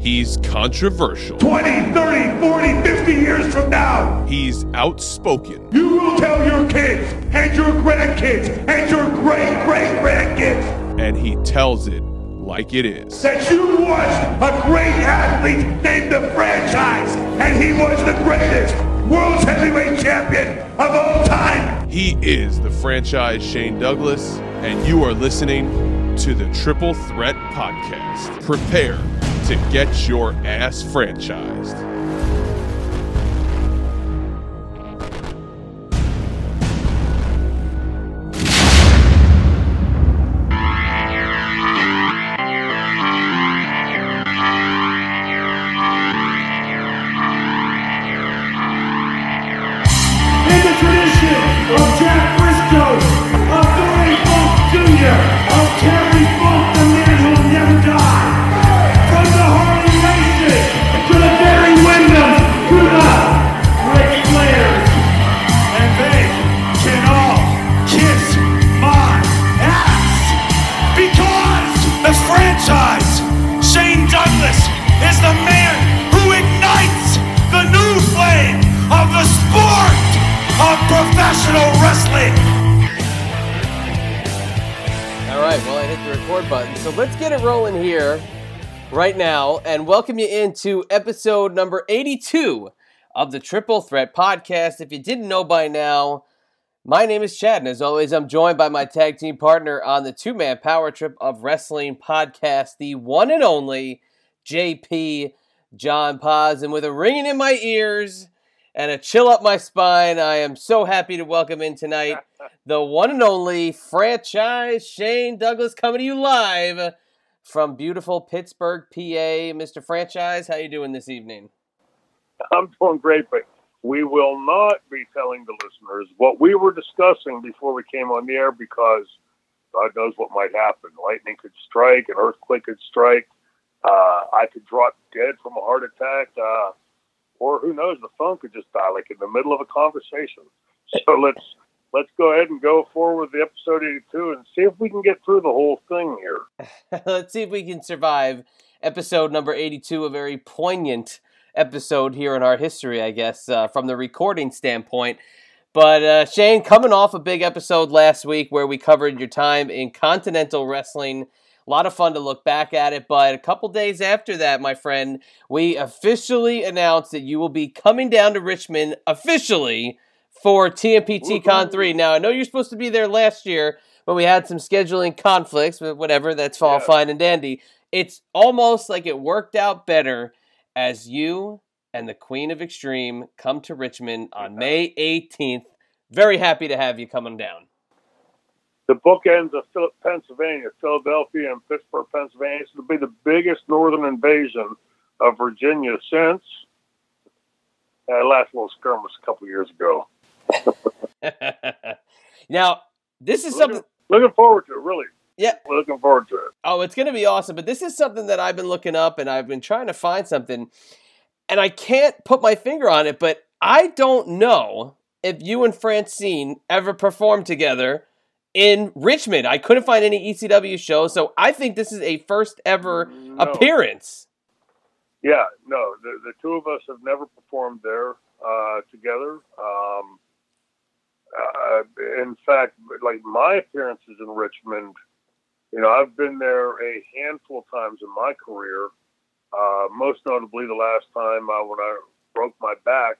He's controversial. 20, 30, 40, 50 years from now, He's outspoken. you will tell your kids and your grandkids and your great great grandkids And he tells it like it is. that you watched a great athlete named the franchise, and he was the greatest world heavyweight champion of all time. He is the franchise Shane Douglas, and you are listening to the Triple Threat Podcast. Prepare to get your ass franchised. Welcome you into episode number 82 of the Triple Threat Podcast. If you didn't know by now, my name is Chad, and as always, I'm joined by my tag team partner on the two man power trip of wrestling podcast, the one and only JP John Paz. And with a ringing in my ears and a chill up my spine, I am so happy to welcome in tonight the one and only franchise Shane Douglas coming to you live from beautiful Pittsburgh, PA. Mr. Franchise, how you doing this evening? I'm doing great, but we will not be telling the listeners what we were discussing before we came on the air because God knows what might happen. Lightning could strike, an earthquake could strike. Uh, I could drop dead from a heart attack, uh, or who knows, the phone could just die like in the middle of a conversation. So let's let's go ahead and go forward with episode 82 and see if we can get through the whole thing here. Let's see if we can survive episode number 82, a very poignant episode here in our history, I guess, uh, from the recording standpoint. But uh, Shane, coming off a big episode last week where we covered your time in Continental Wrestling. A lot of fun to look back at it, but a couple days after that, my friend, we officially announced that you will be coming down to Richmond officially for TMPT Con 3. Now, I know you're supposed to be there last year, but we had some scheduling conflicts, but whatever, that's all Yeah. fine and dandy. It's almost like it worked out better as you and the Queen of Extreme come to Richmond on May 18th. Very happy to have you coming down. the bookends of Pennsylvania, Philadelphia and Pittsburgh, Pennsylvania. This will be the biggest northern invasion of Virginia since uh, last little skirmish a couple years ago. now, this is Looking, something. looking forward to it, really. Yeah. Looking forward to it. Oh, it's going to be awesome. But this is something that I've been looking up and I've been trying to find something. And I can't put my finger on it, but I don't know if you and Francine ever performed together in Richmond. I couldn't find any ECW show, So I think this is a first ever No. appearance. Yeah, no, the, the two of us have never performed there uh, together. Um, uh, in fact, like my appearances in Richmond, you know, I've been there a handful of times in my career. Uh, most notably, the last time uh, when I broke my back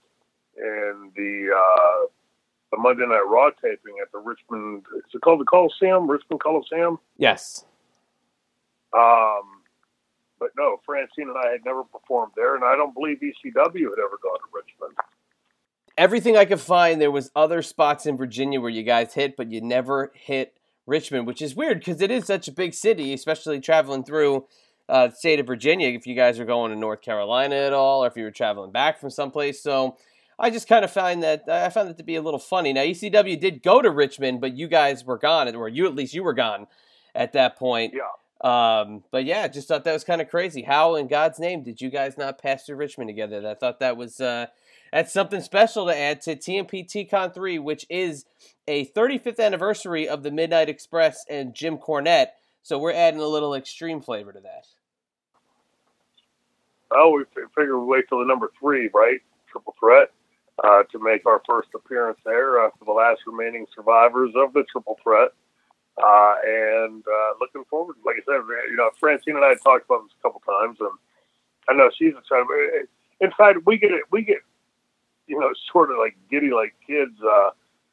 in the uh, the Monday Night Raw taping at the Richmond. Is it called the Coliseum? Richmond Coliseum. Yes. Um, but no, Francine and I had never performed there, and I don't believe ECW had ever gone to Richmond. Everything I could find, there was other spots in Virginia where you guys hit, but you never hit Richmond, which is weird because it is such a big city, especially traveling through uh, the state of Virginia. If you guys are going to North Carolina at all, or if you were traveling back from someplace, so I just kind of find that I found it to be a little funny. Now ECW did go to Richmond, but you guys were gone, or you at least you were gone at that point. Yeah. Um, but yeah, just thought that was kind of crazy. How in God's name did you guys not pass through Richmond together? I thought that was uh, that's something special to add to TMP TCon 3, which is a 35th anniversary of the Midnight Express and Jim Cornette. So we're adding a little extreme flavor to that. oh, we figured figure we wait till the number three, right? Triple threat uh, to make our first appearance there uh, for the last remaining survivors of the triple threat. Uh, and uh, looking forward, like I said, you know, Francine and I talked about this a couple times, and I know she's excited. In fact, we get it, we get, you know, sort of like giddy like kids uh,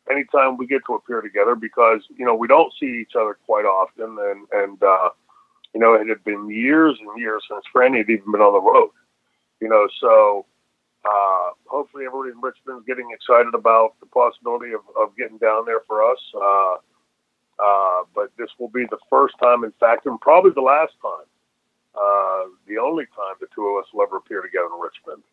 anytime we get to appear together because you know we don't see each other quite often, and and uh, you know it had been years and years since Franny had even been on the road, you know, so. Uh, hopefully, everybody in Richmond is getting excited about the possibility of, of getting down there for us. Uh, uh, but this will be the first time, in fact, and probably the last time, uh, the only time the two of us will ever appear together in Richmond.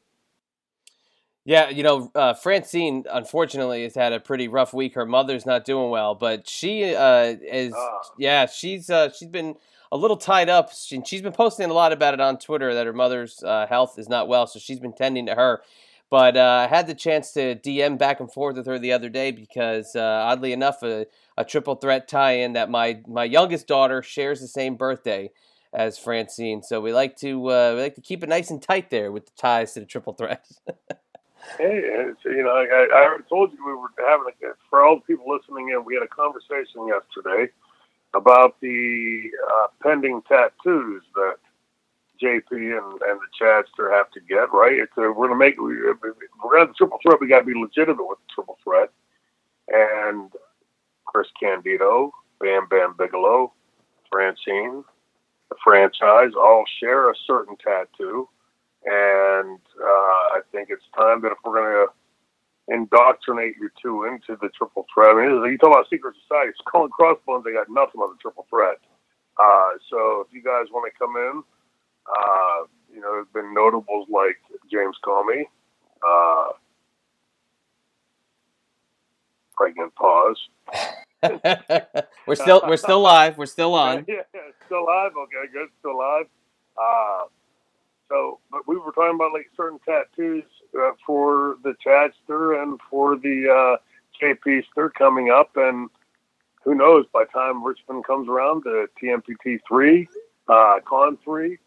Yeah, you know, uh, Francine unfortunately has had a pretty rough week. Her mother's not doing well, but she uh, is. Ah. Yeah, she's uh, she's been a little tied up. She, she's been posting a lot about it on Twitter that her mother's uh, health is not well, so she's been tending to her. But uh, I had the chance to DM back and forth with her the other day because, uh, oddly enough, a, a triple threat tie-in that my my youngest daughter shares the same birthday as Francine, so we like to uh, we like to keep it nice and tight there with the ties to the triple threat. Hey, you know, I, I told you we were having a, for all the people listening in, we had a conversation yesterday about the uh, pending tattoos that JP and, and the Chadster have to get, right? It's, uh, we're going to make, we, we're going to have triple threat. We got to be legitimate with the triple threat. And Chris Candido, Bam Bam Bigelow, Francine, the franchise all share a certain tattoo. And uh, I think it's time that if we're going to indoctrinate you two into the triple threat, I mean, you talk about secret societies, Skull and Crossbones, they got nothing on the triple threat. Uh, so if you guys want to come in, uh, you know, there's been notables like James Comey, uh, pregnant pause. we're still we're still live. We're still on. yeah, still alive. Okay, good, still live. Uh, so, but we were talking about like certain tattoos uh, for the Chadster and for the uh, JPster coming up, and who knows? By the time Richmond comes around to TMPT three, uh, Con three,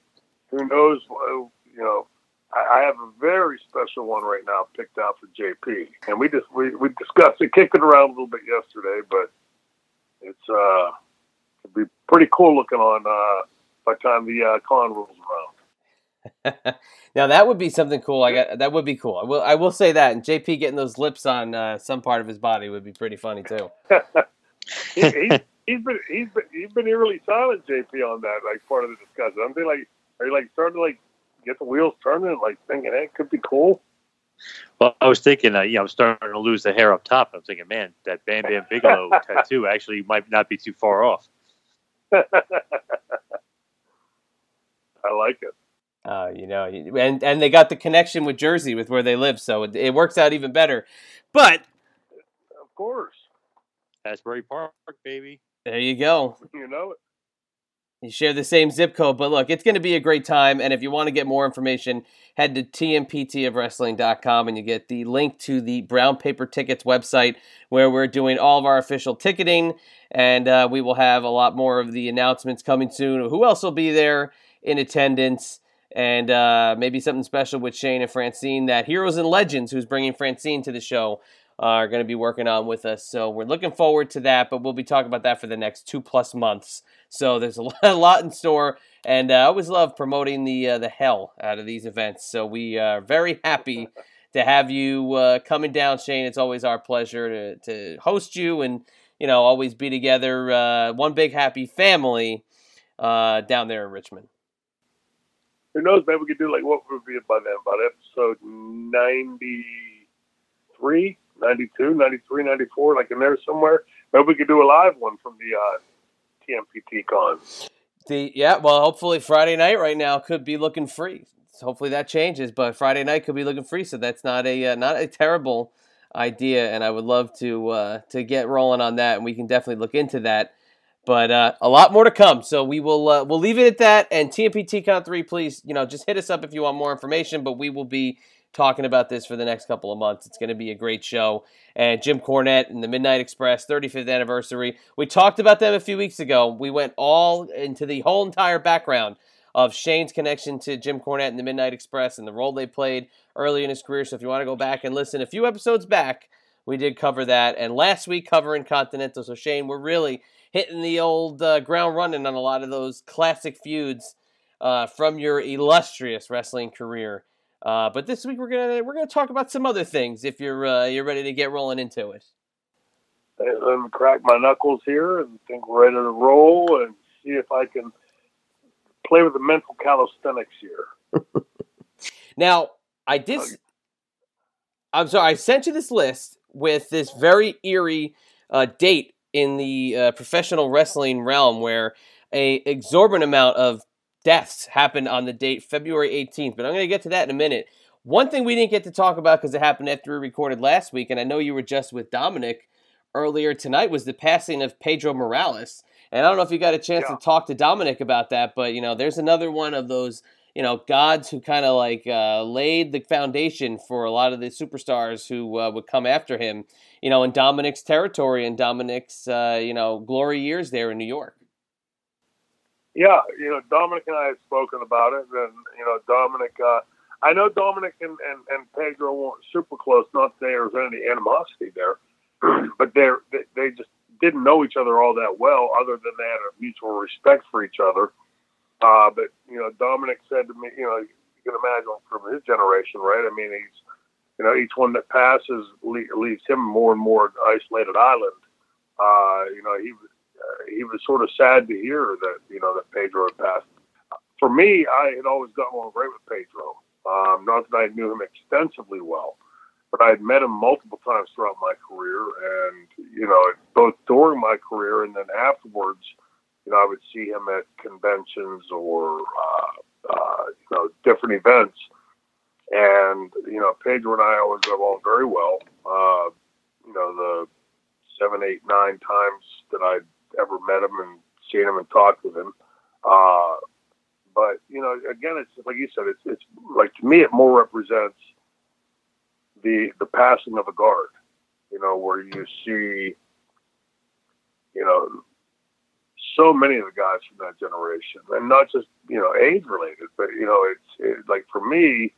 who knows? uh, You know, I, have a very special one right now picked out for JP, and we just we, we discussed it, kicked it around a little bit yesterday, but it's uh, it'd be pretty cool looking on uh, by the time the uh, con rolls around. now that would be something cool. I got that would be cool. I will I will say that. And JP getting those lips on uh, some part of his body would be pretty funny too. he, he, he's been he's been he's been eerily silent, JP, on that like part of the discussion. I'm thinking like, are you like starting to like get the wheels turning, and, like thinking, hey, it could be cool. Well, I was thinking, uh, you know, I'm starting to lose the hair up top. I'm thinking, man, that Bam Bam Bigelow tattoo actually might not be too far off. I like it. Uh, you know, and and they got the connection with Jersey with where they live, so it, it works out even better. But Of course, Asbury Park, baby. there you go. you know it. You share the same zip code, but look, it's going to be a great time. And if you want to get more information, head to tmptofwrestling.com and you get the link to the Brown Paper Tickets website where we're doing all of our official ticketing. And uh, we will have a lot more of the announcements coming soon. Who else will be there in attendance? And uh, maybe something special with Shane and Francine that Heroes and Legends, who's bringing Francine to the show, are going to be working on with us. So we're looking forward to that, but we'll be talking about that for the next two plus months. So there's a lot, a lot in store, and uh, I always love promoting the uh, the hell out of these events. So we are very happy to have you uh, coming down, Shane. It's always our pleasure to to host you, and you know always be together, uh, one big happy family uh, down there in Richmond. Who knows? Maybe we could do like what would be by then? About episode 93, 92, 93, 94, like in there somewhere. Maybe we could do a live one from the uh, TMPT con. The yeah, well, hopefully Friday night right now could be looking free. Hopefully that changes, but Friday night could be looking free, so that's not a uh, not a terrible idea, and I would love to uh, to get rolling on that, and we can definitely look into that. But uh, a lot more to come, so we will uh, we'll leave it at that. And TMP Con three, please, you know, just hit us up if you want more information. But we will be talking about this for the next couple of months. It's going to be a great show. And Jim Cornette and the Midnight Express 35th anniversary. We talked about them a few weeks ago. We went all into the whole entire background of Shane's connection to Jim Cornette and the Midnight Express and the role they played early in his career. So if you want to go back and listen a few episodes back, we did cover that. And last week, covering Continental. So Shane, we're really hitting the old uh, ground running on a lot of those classic feuds uh, from your illustrious wrestling career. Uh, but this week we're gonna we're gonna talk about some other things. If you're uh, you're ready to get rolling into it. Let me crack my knuckles here and think we're ready to roll and see if I can play with the mental calisthenics here. now, I did. I'm sorry. I sent you this list with this very eerie uh, date in the uh, professional wrestling realm, where a exorbitant amount of deaths happened on the date February 18th. But I'm going to get to that in a minute. One thing we didn't get to talk about because it happened after we recorded last week, and I know you were just with Dominic earlier tonight, was the passing of Pedro Morales. And I don't know if you got a chance yeah. to talk to Dominic about that, but you know, there's another one of those you know gods who kind of like uh, laid the foundation for a lot of the superstars who uh, would come after him. You know, in Dominic's territory and Dominic's uh, you know glory years there in New York. Yeah, you know, Dominic and I have spoken about it, and you know, Dominic. Uh, I know Dominic and, and, and Pedro weren't super close. Not that there was any animosity there, but they they just didn't know each other all that well, other than they had a mutual respect for each other. Uh, but you know, Dominic said to me, you know, you can imagine from his generation, right? I mean, he's, you know, each one that passes leaves him more and more isolated island. Uh, you know, he uh, he was sort of sad to hear that you know that Pedro had passed. For me, I had always gotten along great with Pedro. Um, not that I knew him extensively well, but I had met him multiple times throughout my career, and you know, both during my career and then afterwards, you know, I would see him at conventions or uh, uh, you know different events, and you know, Pedro and I always got along very well. Uh, you know, the seven, eight, nine times that I'd ever met him and seen him and talked with him. Uh, but you know, again, it's like you said, it's it's like to me, it more represents the the passing of a guard. You know, where you see, you know, so many of the guys from that generation, and not just you know age related, but you know, it's it, like for me,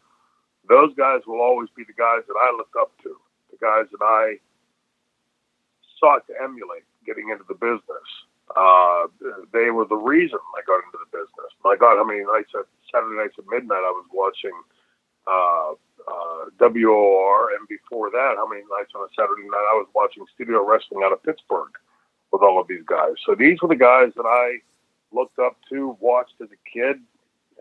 those guys will always be the guys that I look up to, the guys that I sought to emulate getting into the business. Uh, they were the reason I got into the business. My God, how many nights at Saturday nights at midnight I was watching uh, uh, WOR, and before that, how many nights on a Saturday night I was watching studio wrestling out of Pittsburgh with all of these guys. So these were the guys that I looked up to, watched as a kid,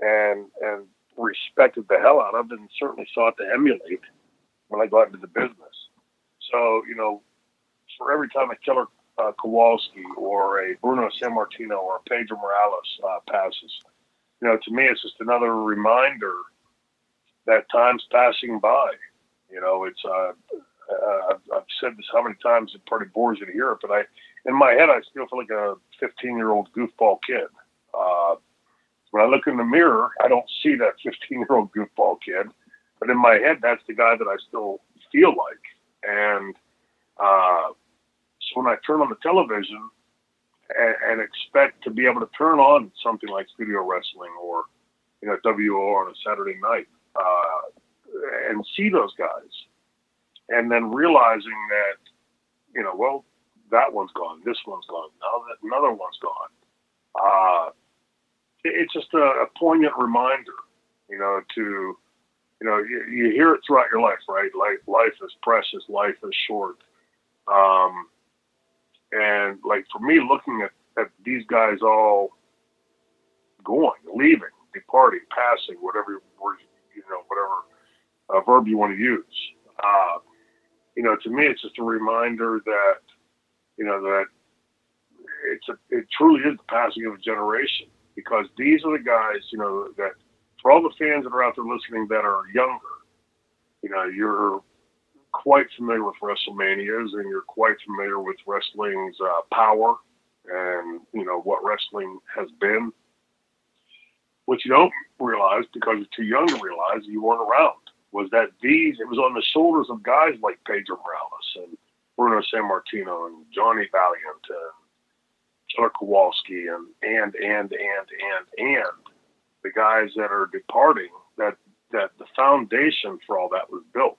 and and respected the hell out of, and certainly sought to emulate when I got into the business. So you know, for every time a killer uh, Kowalski or a Bruno Sammartino or a Pedro Morales uh, passes. You know, to me, it's just another reminder that time's passing by. You know, it's uh, uh, I've, I've said this how many times it probably bores you to hear it, but I, in my head, I still feel like a 15 year old goofball kid. Uh, when I look in the mirror, I don't see that 15 year old goofball kid, but in my head, that's the guy that I still feel like. And uh, so when I turn on the television and, and, expect to be able to turn on something like studio wrestling or you know WO on a Saturday night uh, and see those guys, and then realizing that you know well that one's gone, this one's gone, another one's gone. Uh, it's just a, a poignant reminder, you know, to you know, you, you, hear it throughout your life, right? Life, life is precious, life is short. Um, and like for me, looking at, at these guys all going, leaving, departing, passing, whatever word, you know, whatever uh, verb you want to use. Uh, you know, to me, it's just a reminder that, you know, that it's a, it truly is the passing of a generation because these are the guys, you know, that for all the fans that are out there listening that are younger, you know, you're quite familiar with WrestleManias and you're quite familiar with wrestling's uh, power and you know what wrestling has been. What you don't realize because you're too young to realize you weren't around was that these it was on the shoulders of guys like Pedro Morales and Bruno Sammartino and Johnny Valiant and Killer Kowalski and and and and and and the guys that are departing that that the foundation for all that was built.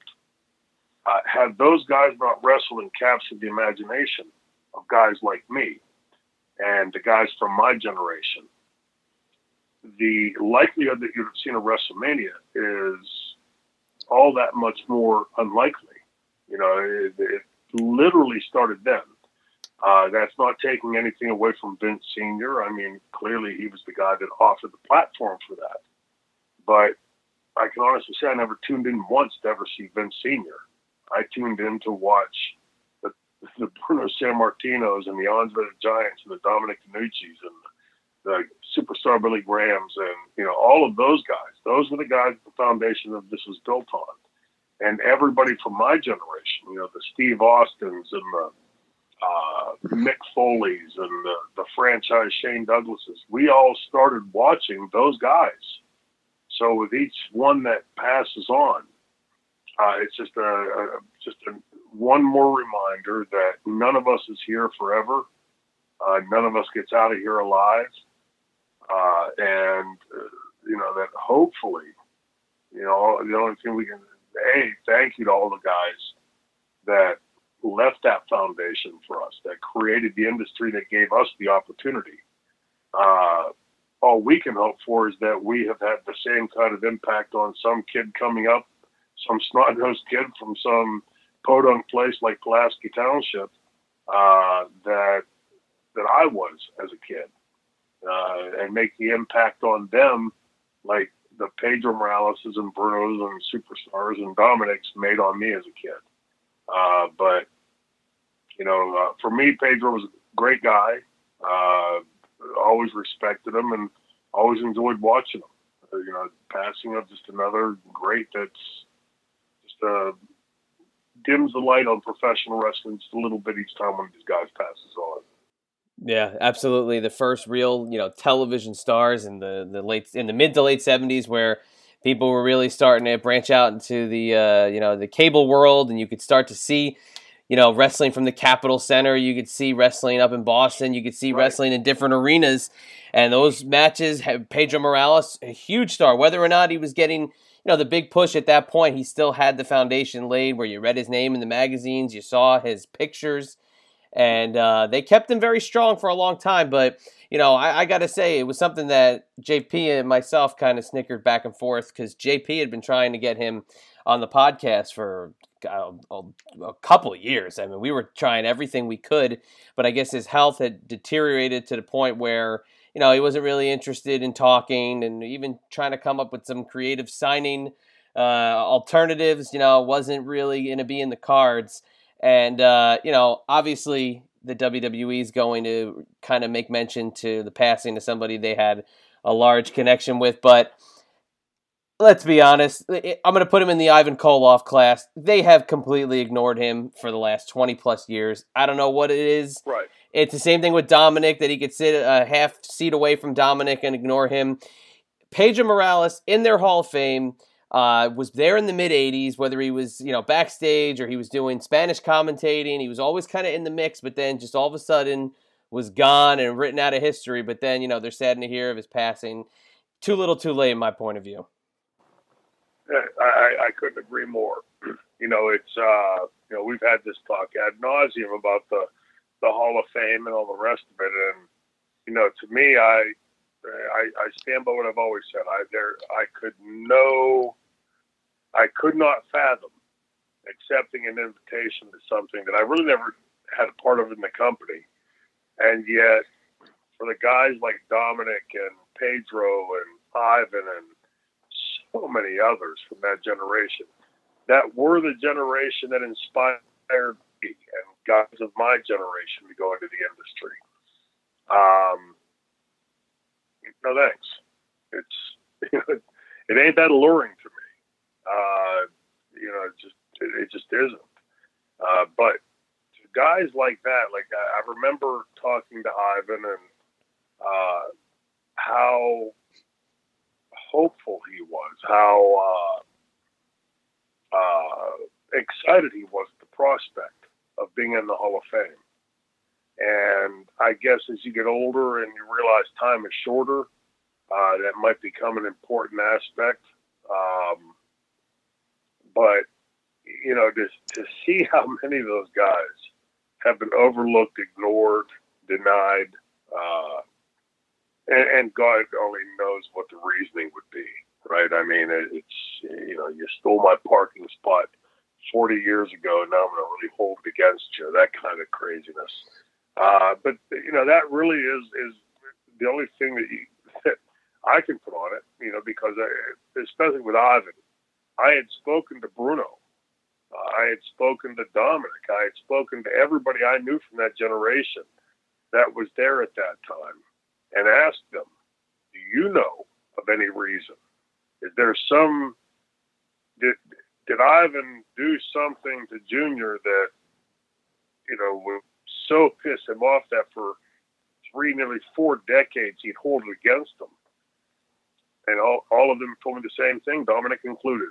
Uh, had those guys not wrestled and captured the imagination of guys like me and the guys from my generation, the likelihood that you'd have seen a WrestleMania is all that much more unlikely. You know, it, it literally started then. Uh, that's not taking anything away from Vince Sr. I mean, clearly he was the guy that offered the platform for that. But I can honestly say I never tuned in once to ever see Vince Sr. I tuned in to watch the, the Bruno Sammartinos and the Andre Giants and the Dominic DeNucci's and the superstar Billy Grahams and you know all of those guys. Those were the guys the foundation of this was built on. And everybody from my generation, you know, the Steve Austins and the uh, Mick Foley's and the, the franchise Shane Douglas's, we all started watching those guys. So with each one that passes on, uh, it's just a, a just a, one more reminder that none of us is here forever. Uh, none of us gets out of here alive, uh, and uh, you know that hopefully, you know, the only thing we can hey, thank you to all the guys that left that foundation for us, that created the industry, that gave us the opportunity. Uh, all we can hope for is that we have had the same kind of impact on some kid coming up, some snot nosed kid from some podunk place like Pulaski Township, uh, that that I was as a kid, uh, and make the impact on them like the Pedro Moraleses and Brunos and Superstars and Dominics made on me as a kid. Uh, but you know, uh, for me, Pedro was a great guy. Uh, always respected him and always enjoyed watching him. Uh, you know, passing of just another great that's just uh, dims the light on professional wrestling just a little bit each time one of these guys passes on. Yeah, absolutely. The first real, you know, television stars in the the late in the mid to late seventies, where people were really starting to branch out into the uh, you know the cable world, and you could start to see, you know, wrestling from the Capitol Center. You could see wrestling up in Boston. You could see right. wrestling in different arenas, and those matches had Pedro Morales, a huge star. Whether or not he was getting you know the big push at that point, he still had the foundation laid, where you read his name in the magazines, you saw his pictures and uh, they kept him very strong for a long time. But you know, I, I got to say, it was something that JP and myself kind of snickered back and forth because JP had been trying to get him on the podcast for uh, a, a couple years. I mean, we were trying everything we could, but I guess his health had deteriorated to the point where you know he wasn't really interested in talking and even trying to come up with some creative signing uh, alternatives. You know, wasn't really going to be in the cards. And, uh, you know, obviously the WWE is going to kind of make mention to the passing of somebody they had a large connection with. But let's be honest, I'm going to put him in the Ivan Koloff class. They have completely ignored him for the last 20 plus years. I don't know what it is. Right. It's the same thing with Dominic that he could sit a half seat away from Dominic and ignore him. Pedro Morales in their Hall of Fame uh, was there in the mid 80s, whether he was, you know, backstage or he was doing Spanish commentating. He was always kind of in the mix, but then just all of a sudden was gone and written out of history. But then, you know, they're saddened to hear of his passing. Too little, too late, in my point of view. I, I couldn't agree more. You know, it's, uh, you know, we've had this talk ad nauseum about the, the Hall of Fame and all the rest of it. And, you know, to me, I, I, I stand by what I've always said. I there I could no I could not fathom accepting an invitation to something that I really never had a part of in the company. And yet for the guys like Dominic and Pedro and Ivan and so many others from that generation that were the generation that inspired me and guys of my generation to go into the industry. Um, no thanks. It's you know, it ain't that alluring to me. Uh, you know, it just it, it just isn't. Uh, but to guys like that, like I, I remember talking to Ivan and uh, how hopeful he was, how uh, uh, excited he was at the prospect of being in the Hall of Fame. And I guess as you get older and you realize time is shorter, uh, that might become an important aspect. Um, but you know, to to see how many of those guys have been overlooked, ignored, denied, uh, and, and God only knows what the reasoning would be, right? I mean, it, it's you know, you stole my parking spot 40 years ago, now I'm going to really hold it against you. That kind of craziness. Uh, but you know, that really is is the only thing that you that I can put on it, you know, because I, especially with Ivan, I had spoken to Bruno. Uh, I had spoken to Dominic. I had spoken to everybody I knew from that generation that was there at that time and asked them, Do you know of any reason? Is there some, did, did Ivan do something to Junior that, you know, so piss him off that for three, nearly four decades he'd hold it against him? And all, all of them told me the same thing, Dominic included.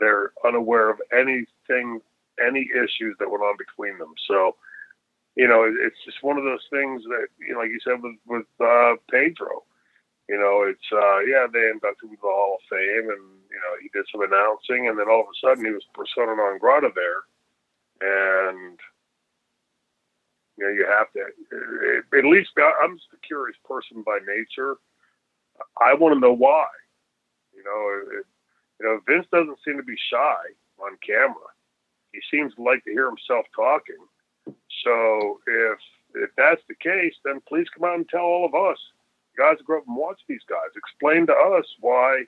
They're unaware of anything, any issues that went on between them. So, you know, it's just one of those things that, you know, like you said with, with uh, Pedro, you know, it's, uh, yeah, they inducted him to the Hall of Fame and, you know, he did some announcing and then all of a sudden he was persona non grata there. And, you know, you have to, uh, at least I'm just a curious person by nature. I want to know why. You know, it, you know, Vince doesn't seem to be shy on camera. He seems to like to hear himself talking. So if if that's the case, then please come out and tell all of us, you guys grew up and watch these guys, explain to us why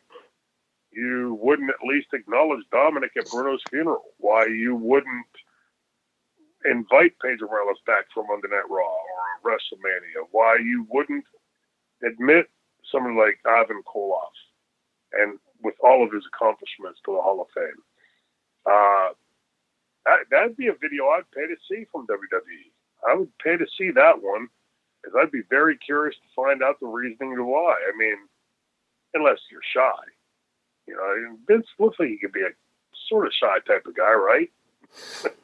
you wouldn't at least acknowledge Dominic at Bruno's funeral, why you wouldn't invite Pedro Morales back from Monday Night Raw or WrestleMania, why you wouldn't admit someone like Ivan Koloff and with all of his accomplishments to the Hall of Fame. Uh, that, that'd be a video I'd pay to see from WWE. I would pay to see that one because I'd be very curious to find out the reasoning to why. I mean, unless you're shy. You know, Vince looks like he could be a sort of shy type of guy, right?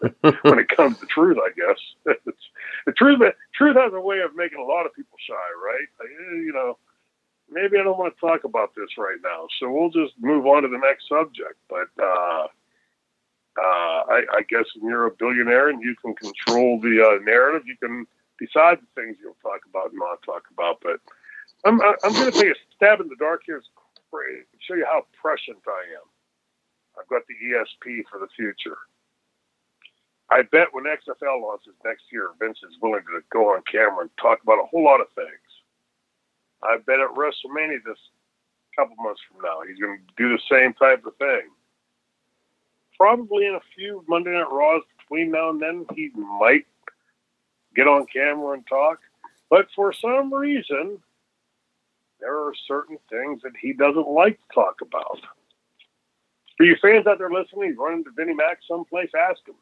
when it comes to truth, I guess. the truth, truth has a way of making a lot of people shy, right? You know, maybe I don't want to talk about this right now, so we'll just move on to the next subject. But uh, uh, I, I, guess when you're a billionaire and you can control the uh, narrative, you can decide the things you'll talk about and not talk about. But I'm, I'm going to take a stab in the dark here and show you how prescient I am. I've got the ESP for the future. I bet when XFL launches next year, Vince is willing to go on camera and talk about a whole lot of things. I bet at WrestleMania this couple months from now, he's going to do the same type of thing. Probably in a few Monday Night Raws between now and then, he might get on camera and talk. But for some reason, there are certain things that he doesn't like to talk about. For you fans out there listening, run into Vinnie Mac someplace, ask him.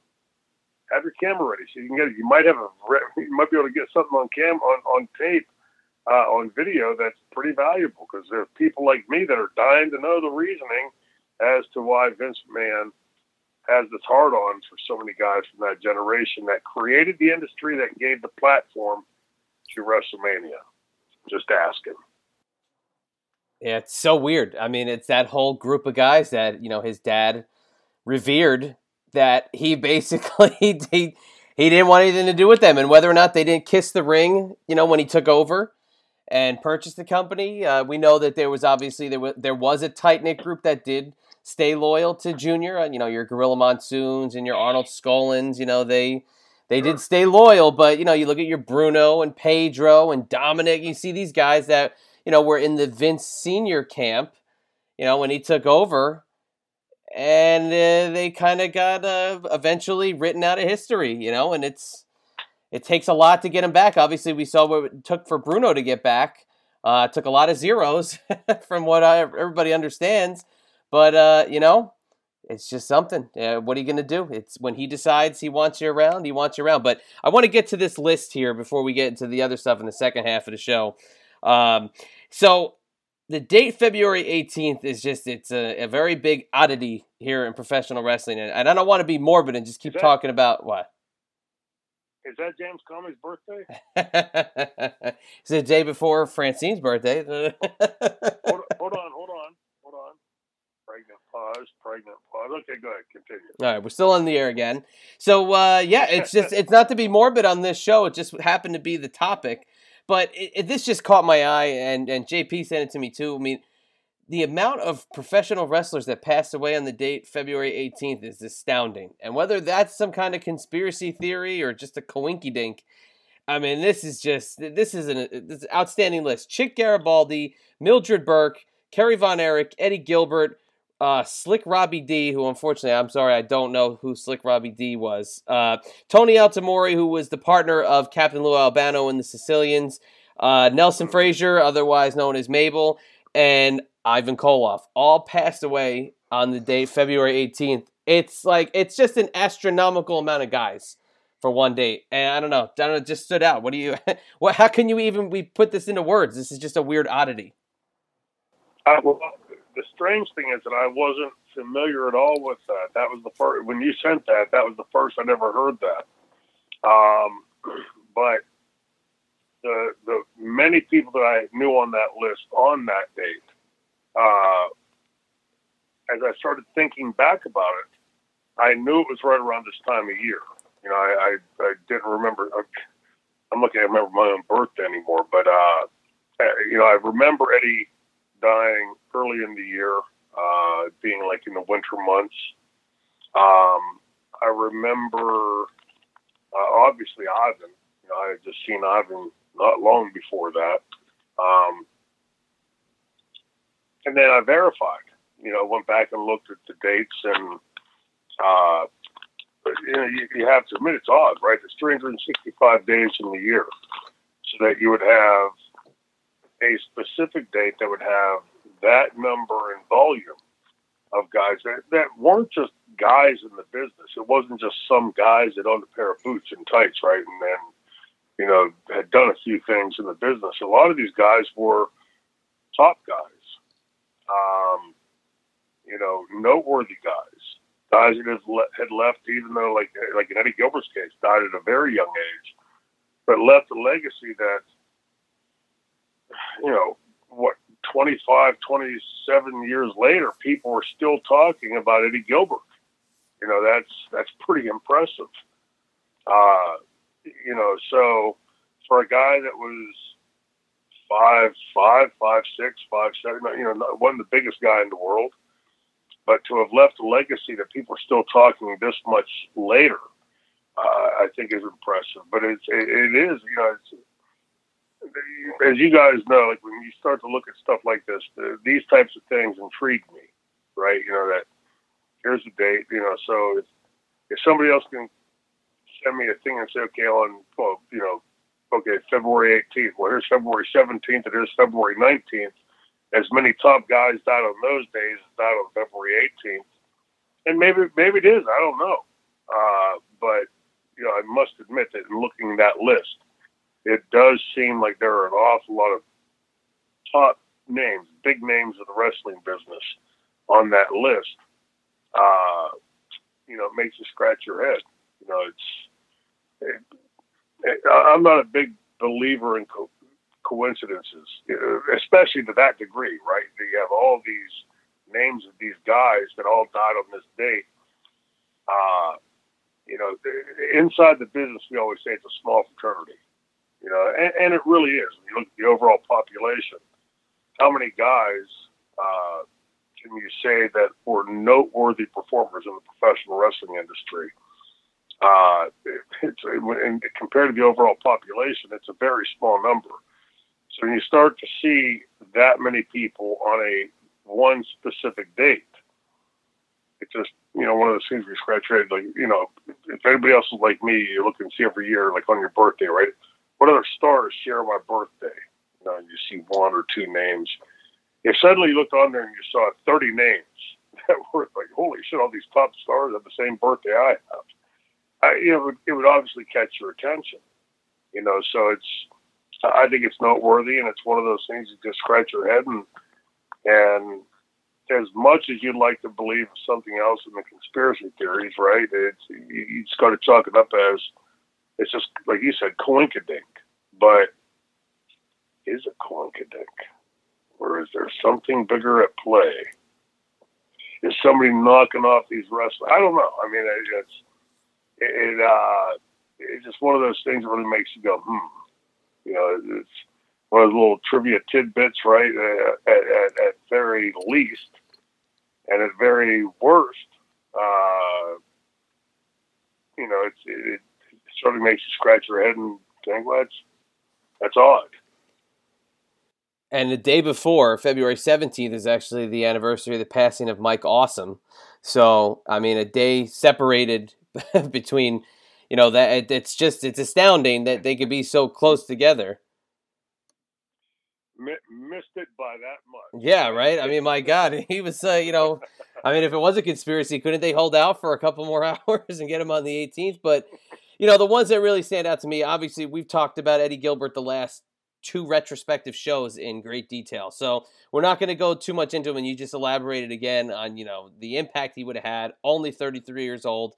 Have your camera ready so you can get it. You might have a, you might be able to get something on cam on, on tape uh, on video that's pretty valuable because there are people like me that are dying to know the reasoning as to why Vince McMahon has this hard on for so many guys from that generation that created the industry that gave the platform to WrestleMania. Just ask him. Yeah, it's so weird. I mean, it's that whole group of guys that, you know, his dad revered that he basically he, he didn't want anything to do with them and whether or not they didn't kiss the ring, you know, when he took over and purchased the company. Uh, we know that there was obviously there was there was a tight knit group that did stay loyal to Junior. Uh, you know, your Gorilla Monsoons and your Arnold Skaalands. You know, they they did stay loyal, but you know, you look at your Bruno and Pedro and Dominic. You see these guys that you know were in the Vince Senior camp. You know, when he took over. And uh, they kind of got uh, eventually written out of history, you know, and it's it takes a lot to get him back. Obviously, we saw what it took for Bruno to get back. Uh, took a lot of zeros, from what I, everybody understands. But uh, you know, it's just something. Uh, what are you going to do? It's when he decides he wants you around, he wants you around. But I want to get to this list here before we get into the other stuff in the second half of the show. Um, so the date February 18th is just it's a, a, very big oddity here in professional wrestling, and, and I don't want to be morbid and just keep talking about what Is that James Comey's birthday? it's the day before Francine's birthday. hold, hold on, hold on, hold on. Pregnant pause, pregnant pause. Okay, go ahead, continue. All right, we're still on the air again. So uh, yeah, it's just it's not to be morbid on this show. It just happened to be the topic, but it, it, this just caught my eye, and and JP sent it to me too. I mean, the amount of professional wrestlers that passed away on the date February 18th is astounding. And whether that's some kind of conspiracy theory or just a coinky dink, I mean, this is just this is an, uh, this is an outstanding list. Chick Garibaldi, Mildred Burke, Kerry Von Erich, Eddie Gilbert, uh, Slick Robbie D, who unfortunately I'm sorry I don't know who Slick Robbie D was. Uh, Tony Altomare, who was the partner of Captain Lou Albano in the Sicilians. Uh, Nelson Frazier, otherwise known as Mabel, and Ivan Koloff, all passed away on the day February 18th. It's like it's just an astronomical amount of guys for one date, and I don't know, I don't know, just stood out. What do you? What? How can you even we put this into words? This is just a weird oddity. Uh, well, the strange thing is that I wasn't familiar at all with that. That was the first when you sent that. That was the first I'd ever heard that. Um, but the the many people that I knew on that list on that date uh, as I started thinking back about it, I knew it was right around this time of year. You know, I, I, I didn't remember. I'm looking. I remember my own birthday anymore, but uh, you know, I remember Eddie dying early in the year, uh, being like in the winter months. Um, I remember uh, obviously Ivan. You know, I had just seen Ivan not long before that. Um, and then I verified. You know, went back and looked at the dates, and uh, you know, you, you have to admit it's odd, right? There's 365 days in the year, so that you would have a specific date that would have that number and volume of guys that, that weren't just guys in the business. It wasn't just some guys that owned a pair of boots and tights, right? And then, you know, had done a few things in the business. A lot of these guys were top guys um, you know, noteworthy guys, guys that had left, even though like like in Eddie Gilbert's case, died at a very young age, but left a legacy that, you know, what 25, 27 years later, people are still talking about Eddie Gilbert. You know, that's that's pretty impressive. Uh, you know, so for a guy that was five, five, five, six, five, seven. You know, one of the biggest guy in the world. But to have left a legacy that people are still talking this much later, uh, I think is impressive. But it's it, it is you know it's, as you guys know, like when you start to look at stuff like this, the, these types of things intrigue me, right? You know that here's the date, you know. So if, if somebody else can send me a thing and say, okay, on well, you know, okay, February 18th. Well, here's February 17th, and here's February 19th. As many top guys died on those days as died on February 18th. And maybe maybe it is. I don't know. Uh, but you know, I must admit that in looking at that list, it does seem like there are an awful lot of top names, big names of the wrestling business on that list. Uh, you know, it makes you scratch your head. You know, it's it, I'm not a big believer in co- coincidences, especially to that degree, right? You have all these names of these guys that all died on this date. Uh, you know, inside the business, we always say it's a small fraternity. You know, and, and it really is. When you look at the overall population, how many guys uh, can you say that were noteworthy performers in the professional wrestling industry? Uh, it's and compared to the overall population, it's a very small number. So when you start to see that many people on a one specific date, it's just you know one of those things we scratch your head. Like you know, if anybody else is like me, you look and see every year, like on your birthday, right? What other stars share my birthday? You know, you see one or two names. If suddenly you looked on there and you saw 30 names that were like, holy shit, all these top stars have the same birthday I have I, you know, it would, it would obviously catch your attention. You know, so it's I think it's noteworthy, and it's one of those things you just scratch your head and and as much as you'd like to believe something else in the conspiracy theories, right? It's you, you just got to chalk it up as it's just like you said, coinkydink. But is it coinkydink, or is there something bigger at play? Is somebody knocking off these wrestlers? I don't know. I mean, it, it's it, it uh, it's just one of those things that really makes you go, hmm. You know, it's one of those little trivia tidbits, right? Uh, at, at, at very least, and at very worst, uh, you know, it's, it, it sort of makes you scratch your head and think, well, that's, that's odd. And the day before, February 17th, is actually the anniversary of the passing of Mike Awesome. So, I mean, a day separated between, you know, that it's just, it's astounding that they could be so close together. missed it by that much. Yeah, right. I mean, my God, he was, uh, you know, I mean, if it was a conspiracy, couldn't they hold out for a couple more hours and get him on the 18th? But, you know, the ones that really stand out to me, obviously, we've talked about Eddie Gilbert the last two retrospective shows in great detail. So we're not going to go too much into him. And you just elaborated again on, you know, the impact he would have had. Only 33 years old.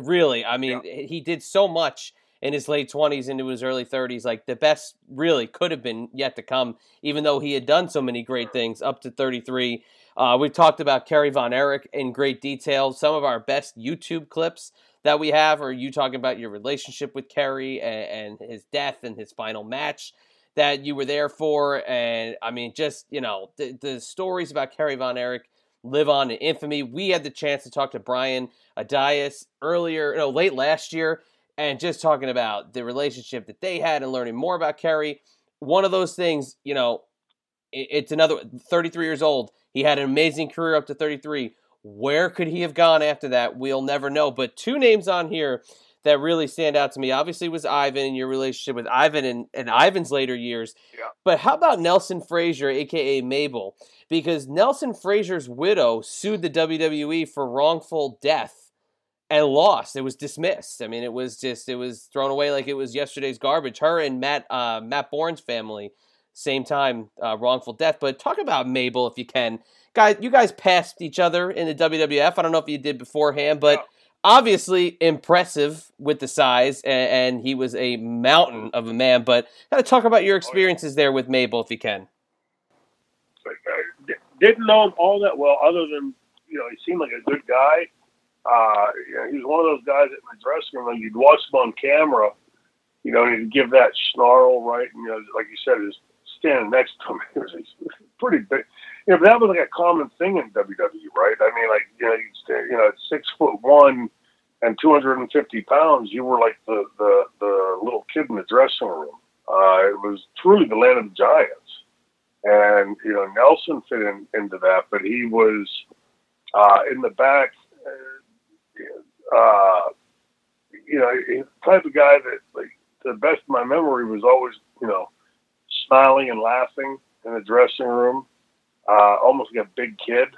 Really, I mean, yeah. he did so much in his late 20s into his early 30s. Like the best really could have been yet to come, even though he had done so many great things up to 33. Uh, we've talked about Kerry Von Erich in great detail. Some of our best YouTube clips that we have are you talking about your relationship with Kerry and, and his death and his final match that you were there for. And I mean, just, you know, the, the stories about Kerry Von Erich live on in infamy. We had the chance to talk to Brian Adias earlier, no, late last year, and just talking about the relationship that they had and learning more about Kerry. One of those things, you know, it, it's another 33 years old. He had an amazing career up to 33. Where could he have gone after that? We'll never know. But two names on here that really stand out to me obviously was Ivan and your relationship with Ivan and, and Ivan's later years. Yeah. But how about Nelson Frazier, aka Mabel? Because Nelson Frazier's widow sued the WWE for wrongful death and lost. It was dismissed. I mean, it was just it was thrown away like it was yesterday's garbage. Her and Matt uh, Matt Borne's family, same time, uh, wrongful death. But talk about Mabel if you can, guys. You guys passed each other in the WWF. I don't know if you did beforehand, but obviously impressive with the size, and, and, he was a mountain of a man. But got to talk about your experiences there with Mabel, if you can. I didn't know him all that well, other than you know he seemed like a good guy. Uh, you know, he was one of those guys in the dressing room. You'd watch him on camera, you know, and he'd give that snarl, right? And, you know, like you said, he's standing next to him. He was pretty big. You know, that was like a common thing in WWE, right? I mean, like you know, you you know, at six foot one and 250 pounds, you were like the the the little kid in the dressing room. Uh, it was truly the land of the giants, and you know Nelson fit in, into that, but he was uh, in the back. Uh, uh you know, the type of guy that, like, to the best of my memory, was always, you know, smiling and laughing in the dressing room uh, almost like a big kid,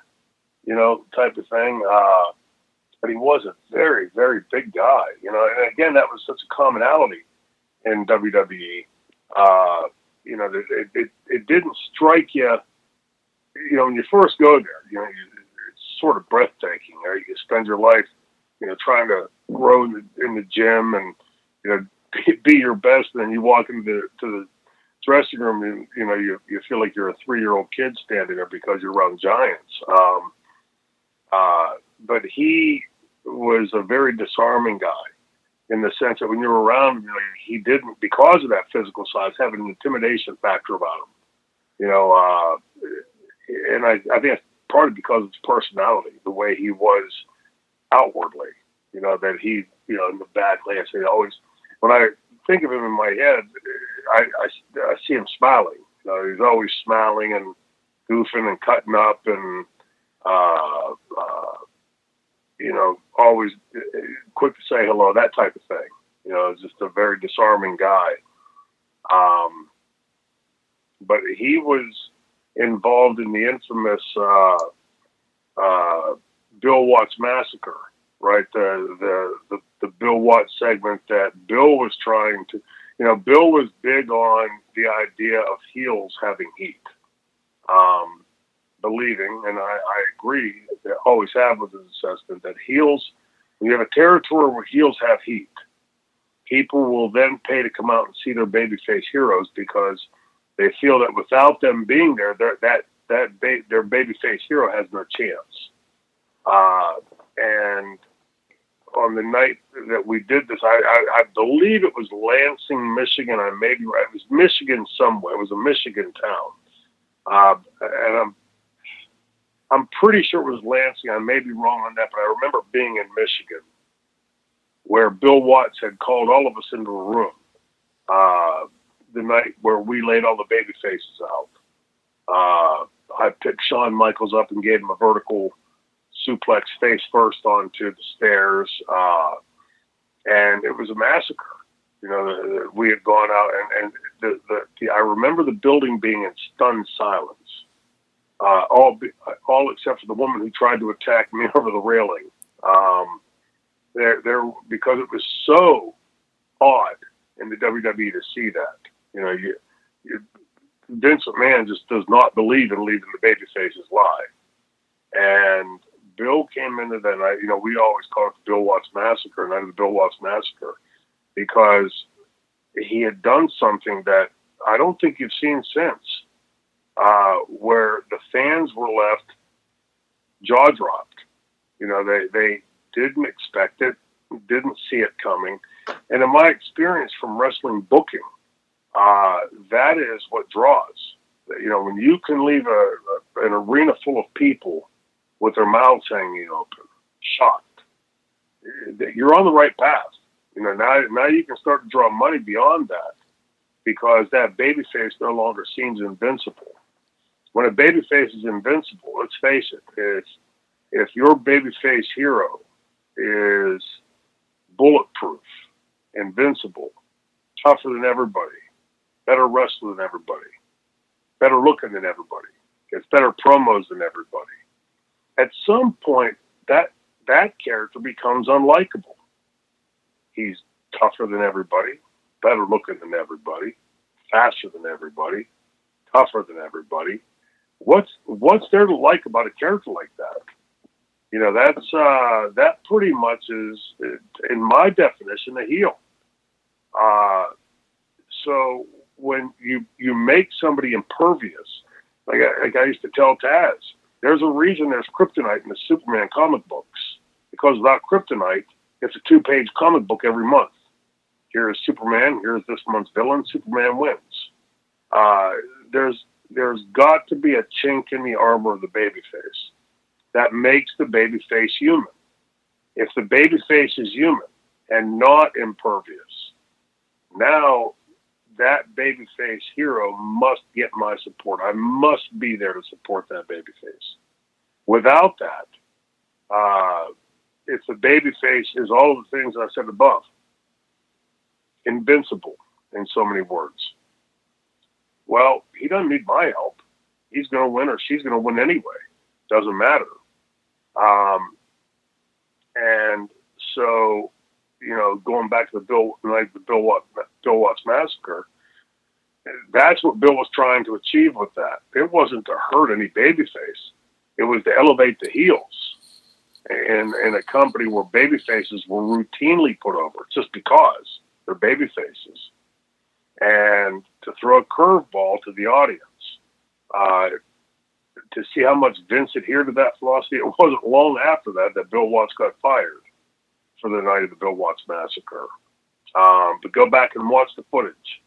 you know, type of thing. Uh, but he was a very, very big guy, you know. And again, that was such a commonality in WWE. Uh, you know, it, it, it didn't strike you, you know, when you first go there, you know, it's sort of breathtaking. Right? You spend your life, you know, trying to grow in the, in the gym and, you know, be, be your best. And then you walk into the, to the dressing room, and you know, you you feel like you're a three year old kid standing there because you're around giants. Um, uh, but he was a very disarming guy in the sense that when you were around him, you know, he didn't, because of that physical size, have an intimidation factor about him. You know, uh, and I, I think it's partly because of his personality, the way he was outwardly. You know, that he, you know, in the back, like I say, always, when I think of him in my head, I, I, I see him smiling. You know, he's always smiling and goofing and cutting up and, uh, uh, you know, always quick to say hello, that type of thing. You know, just a very disarming guy. Um, but he was involved in the infamous uh, uh, Bill Watts massacre, right? The, the, the the Bill Watts segment that Bill was trying to you know, Bill was big on the idea of heels having heat, um, believing, and I, I agree, that always have with his assessment, that heels, when you have a territory where heels have heat, people will then pay to come out and see their babyface heroes because they feel that without them being there, that that ba- their babyface hero has no chance. Uh, and on the night that we did this, I, I, I believe it was Lansing, Michigan. I may be right. It was Michigan somewhere. It was a Michigan town, uh, and I'm I'm pretty sure it was Lansing. I may be wrong on that, but I remember being in Michigan where Bill Watts had called all of us into a room uh, the night where we laid all the baby faces out. Uh, I picked Shawn Michaels up and gave him a vertical suplex face first onto the stairs, uh, and it was a massacre. You know, we had gone out, and, and the, the, the I remember the building being in stunned silence, uh, all all except for the woman who tried to attack me over the railing. Um, there, there, because it was so odd in the WWE to see that. You know, you, you Vince McMahon just does not believe in leaving the babyfaces lie. And Bill came into that night. You know, we always call it the Bill Watts Massacre, night of the Bill Watts Massacre, because he had done something that I don't think you've seen since, uh, where the fans were left jaw dropped. You know, they they didn't expect it, didn't see it coming, and in my experience from wrestling booking, uh, that is what draws. You know, when you can leave a, a, an arena full of people with their mouths hanging open, shocked, you're on the right path. You know, now now you can start to draw money beyond that because that babyface no longer seems invincible. When a babyface is invincible, let's face it, if if your babyface hero is bulletproof, invincible, tougher than everybody, better wrestler than everybody, better looking than everybody, gets better promos than everybody. At some point, that that character becomes unlikable. He's tougher than everybody, better looking than everybody, faster than everybody, tougher than everybody. What's what's there to like about a character like that? You know, that's uh, that pretty much is, in my definition, a heel. Uh, so when you you make somebody impervious, like I, like I used to tell Taz, there's a reason there's kryptonite in the Superman comic books because without kryptonite, it's a two-page comic book every month. Here's Superman. Here's this month's villain. Superman wins. Uh, there's there's got to be a chink in the armor of the babyface that makes the babyface human. If the babyface is human and not impervious, now that babyface hero must get my support. I must be there to support that babyface. Without that, uh, if the babyface is all the things I said above, invincible in so many words, well, he doesn't need my help. He's going to win or she's going to win anyway. Doesn't matter. Um, and so, you know, going back to the Bill, like the Bill Watts, Bill Watts massacre, that's what Bill was trying to achieve with that. It wasn't to hurt any babyface. It was to elevate the heels in, in a company where babyfaces were routinely put over just because they're babyfaces. And to throw a curveball to the audience. Uh, to see how much Vince adhered to that philosophy. It wasn't long after that that Bill Watts got fired for the night of the Bill Watts massacre. Um, but go back and watch the footage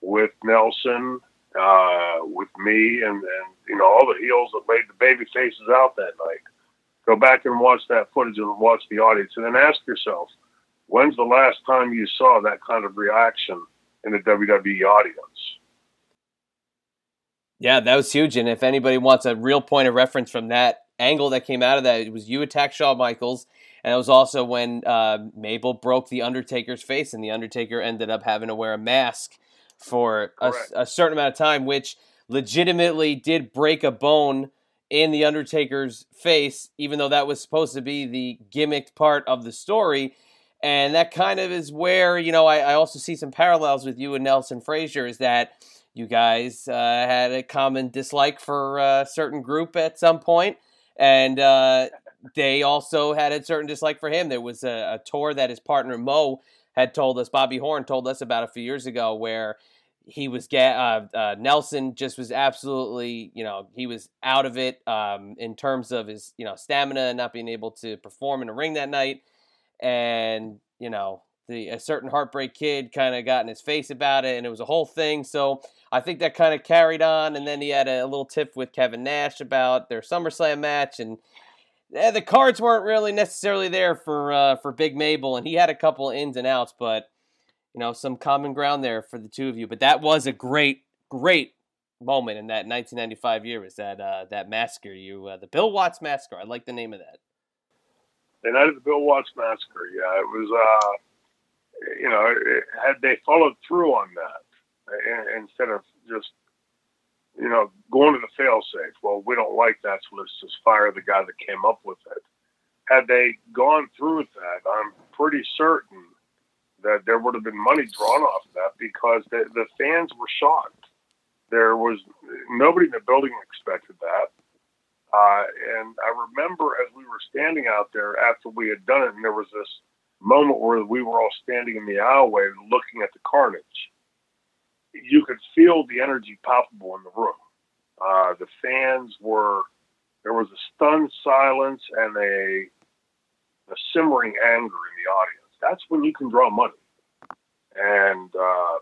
with Nelson, uh, with me, and, and you know all the heels that laid the baby faces out that night. Go back and watch that footage and watch the audience, and then ask yourself, when's the last time you saw that kind of reaction in the WWE audience? Yeah, that was huge. And if anybody wants a real point of reference from that angle that came out of that, it was you attack Shawn Michaels. And it was also when uh, Mabel broke The Undertaker's face, and The Undertaker ended up having to wear a mask for a, a, certain amount of time, which legitimately did break a bone in The Undertaker's face, even though that was supposed to be the gimmicked part of the story. And that kind of is where, you know, I, I also see some parallels with you and Nelson Frazier is that you guys uh, had a common dislike for a certain group at some point, and uh, they also had a certain dislike for him. There was a, a tour that his partner Mo had told us, Bobby Horne told us about a few years ago, where he was get uh, uh, Nelson just was absolutely you know he was out of it um, in terms of his you know stamina and not being able to perform in a ring that night, and you know the a certain heartbreak kid kind of got in his face about it, and it was a whole thing. So I think that kind of carried on, and then he had a, a little tip with Kevin Nash about their SummerSlam match, and the cards weren't really necessarily there for uh, for Big Mabel, and he had a couple ins and outs, but you know some common ground there for the two of you. But that was a great, great moment in that 1995 year. Was that uh, that massacre? You uh, the Bill Watts massacre? I like the name of that. The night of the Bill Watts massacre. Yeah, it was. Uh, you know, had they followed through on that instead of just you know going to the fail safe. Well, we don't like that, so let's just fire the guy that came up with it. Had they gone through with that, I'm pretty certain that there would have been money drawn off of that because the, the fans were shocked. There was nobody in the building expected that. Uh, and I remember as we were standing out there after we had done it, and there was this moment where we were all standing in the aisleway looking at the carnage. You could feel the energy palpable in the room. Uh, the fans were, there was a stunned silence and a, a simmering anger in the audience. That's when you can draw money. And, uh,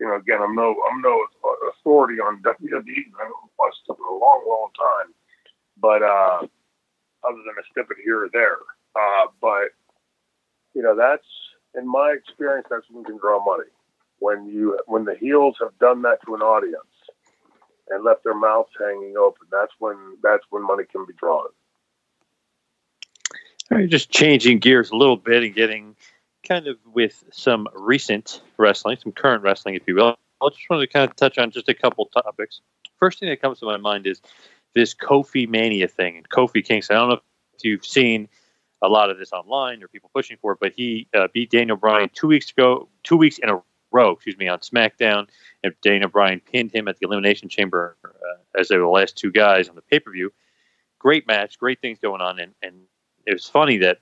you know, again, I'm no, I'm no authority on WWE. I haven't watched stuff in a long, long time. But, uh, other than a snippet here or there. Uh, but you know, that's in my experience, that's when you can draw money. When you when the heels have done that to an audience and left their mouths hanging open, that's when that's when money can be drawn. All right, just changing gears a little bit and getting kind of with some recent wrestling, some current wrestling, if you will. I just wanted to kind of touch on just a couple topics. First thing that comes to my mind is this Kofi Mania thing and Kofi Kingston. I don't know if you've seen a lot of this online or people pushing for it, but he uh, beat Daniel Bryan two weeks ago, two weeks in a row, excuse me, on SmackDown, and Daniel Bryan pinned him at the Elimination Chamber uh, as they were the last two guys on the pay per view. Great match, great things going on, and, and it was funny that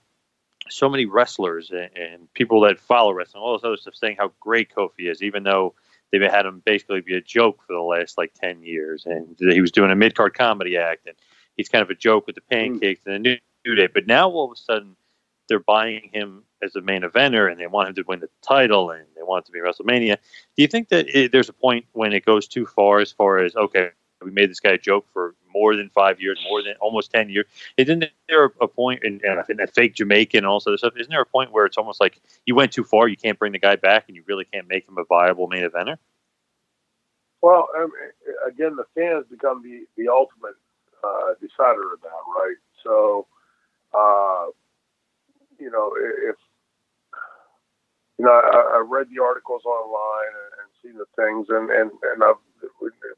so many wrestlers and, and people that follow wrestling, all this other stuff, saying how great Kofi is, even though they've had him basically be a joke for the last like 10 years. And he was doing a mid card comedy act, and he's kind of a joke with the pancakes and the new New Day. But now all of a sudden, they're buying him as a main eventer, and they want him to win the title, and they want it to be WrestleMania. Do you think that it, there's a point when it goes too far, as far as okay, we made this guy a joke for more than five years, more than almost ten years? Isn't there a point, in, I think that fake Jamaican and all this other stuff? Isn't there a point where it's almost like you went too far, you can't bring the guy back, and you really can't make him a viable main eventer? Well, um, again, the fans become the the ultimate uh, decider of that, right? So uh, you know, if you know, I, I read the articles online and, seen the things, and and and I've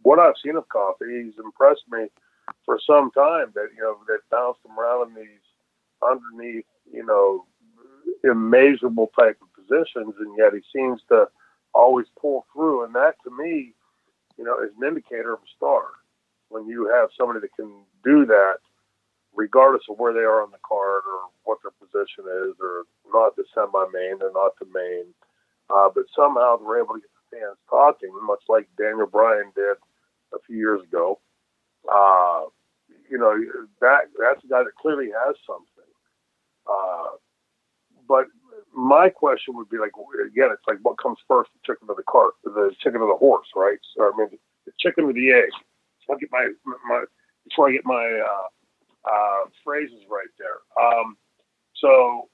what I've seen of Kofi, he's impressed me for some time. That you know, that bounced him around in these underneath, you know, immeasurable type of positions, and yet he seems to always pull through. And that, to me, you know, is an indicator of a star. When you have somebody that can do that regardless of where they are on the card or what their position is, or not the semi-main, they're not the main. Uh, but somehow they're able to get the fans talking, much like Daniel Bryan did a few years ago. Uh, you know, that that's a guy that clearly has something. Uh, but my question would be like, again, it's like, what comes first, the chicken or the cart, the chicken or the horse, right? So I mean, the chicken or the egg. So I get my my before I get my uh, uh, phrases right there. Um, so,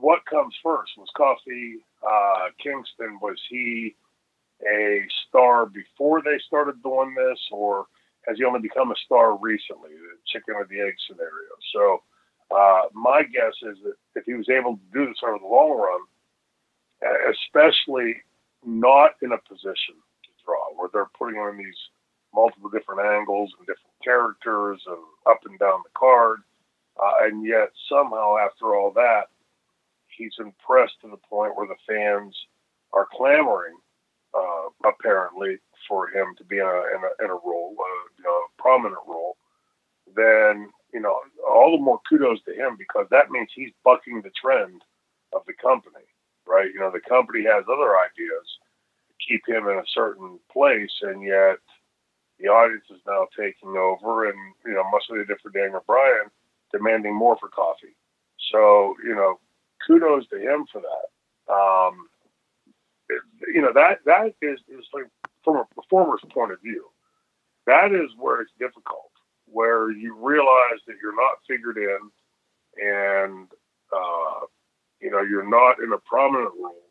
what comes first? Was Kofi uh, Kingston, was he a star before they started doing this, or has he only become a star recently? The chicken or the egg scenario. So, uh, my guess is that if he was able to do this over the long run, especially not in a position to draw, where they're putting on these multiple different angles and different characters and up and down the card. Uh, and yet somehow after all that, he's impressed to the point where the fans are clamoring, uh, apparently, for him to be in a, in a, in a role, uh, you know, a prominent role. Then you know, all the more kudos to him because that means he's bucking the trend of the company, right? You know, the company has other ideas to keep him in a certain place, and yet the audience is now taking over, and you know, much like different Daniel Bryan, demanding more for Kofi. So, you know, kudos to him for that. Um, it, you know, that that is is like from a performer's point of view, that is where it's difficult, where you realize that you're not figured in, and uh, you know you're not in a prominent role,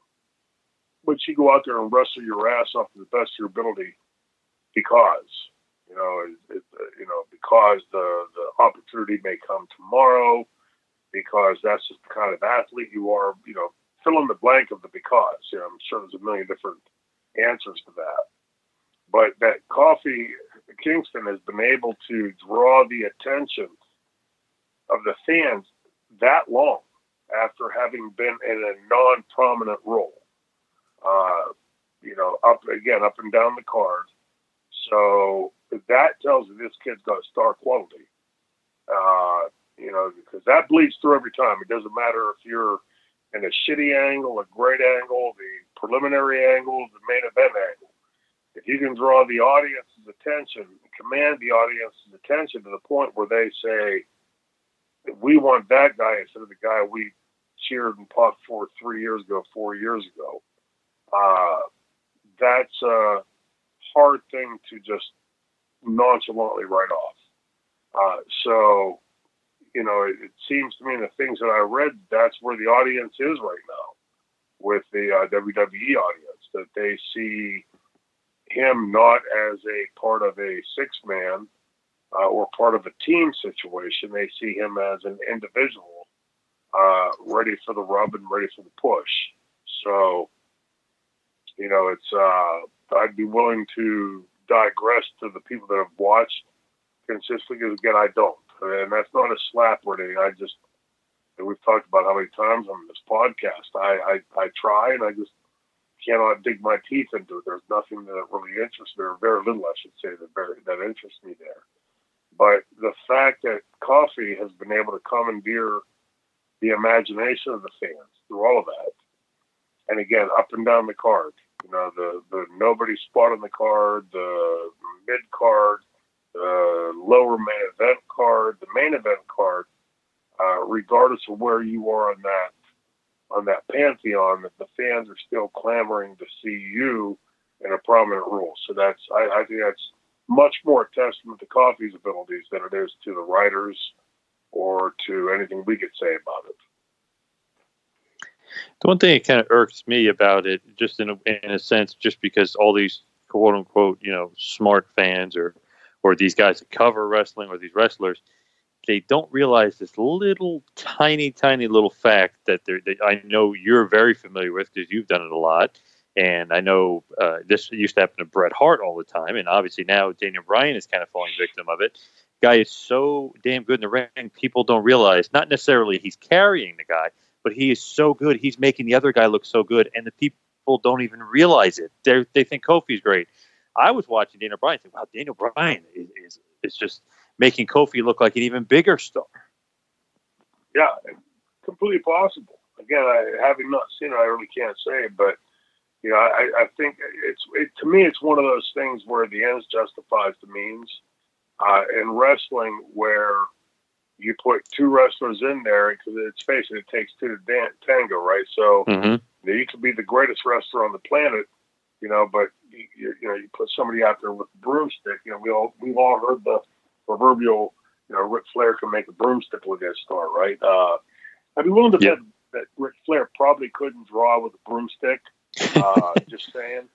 but you go out there and wrestle your ass off to the best of your ability because you know it, it, you know because the the opportunity may come tomorrow because that's just the kind of athlete you are you know fill in the blank of the because you know I'm sure there's a million different answers to that but that Kofi Kingston has been able to draw the attention of the fans that long after having been in a non-prominent role. Uh, you know, up again, up and down the card. So that tells you this kid's got star quality. Uh, you know, because that bleeds through every time. It doesn't matter if you're in a shitty angle, a great angle, the preliminary angle, the main event angle if you can draw the audience's attention, command the audience's attention to the point where they say, we want that guy instead of the guy we cheered and puffed for three years ago, four years ago. Uh, that's a hard thing to just nonchalantly write off. Uh, so, you know, it, it, seems to me the things that I read, that's where the audience is right now with the uh, WWE audience, that they see him not as a part of a six man uh, or part of a team situation. They see him as an individual, uh, ready for the rub and ready for the push. So, you know, it's uh, I'd be willing to digress to the people that have watched consistently because again, I don't, and that's not a slap or anything. I just we've talked about how many times on this podcast. I, I I try and I just cannot dig my teeth into it. There's nothing that really interests me, or very little, I should say, that very, that interests me there. But the fact that Kofi has been able to commandeer the imagination of the fans through all of that, and again, up and down the card, you know, the the nobody spot on the card, the mid card, the lower main event card, the main event card, uh, regardless of where you are on that on that pantheon that the fans are still clamoring to see you in a prominent role. So that's I, I think that's much more a testament to Kofi's abilities than it is to the writers or to anything we could say about it. The one thing that kind of irks me about it, just in a, in a sense, just because all these quote unquote, you know, smart fans or or these guys that cover wrestling or these wrestlers, they don't realize this little tiny, tiny little fact that, that I know you're very familiar with because you've done it a lot. And I know uh, this used to happen to Bret Hart all the time. And obviously now Daniel Bryan is kind of falling victim of it. Guy is so damn good in the ring, people don't realize, not necessarily he's carrying the guy, but he is so good. He's making the other guy look so good. And the people don't even realize it. they they think Kofi's great. I was watching Daniel Bryan, think, wow, Daniel Bryan is, is, is just – making Kofi look like an even bigger star. Yeah, completely possible. Again, I, having not seen it, I really can't say, but you know, I, I think it's it, to me, it's one of those things where the ends justifies the means. Uh, in wrestling, where you put two wrestlers in there, because it's face it, takes two to dan- tango, right? So mm-hmm. you could be the greatest wrestler on the planet, you know, but you, you know, you put somebody out there with a broomstick. You know, we all we've all heard the proverbial, you know, Ric Flair can make a broomstick look at a star, right? Uh, I'd be willing to bet that Ric Flair probably couldn't draw with a broomstick. Uh, just saying.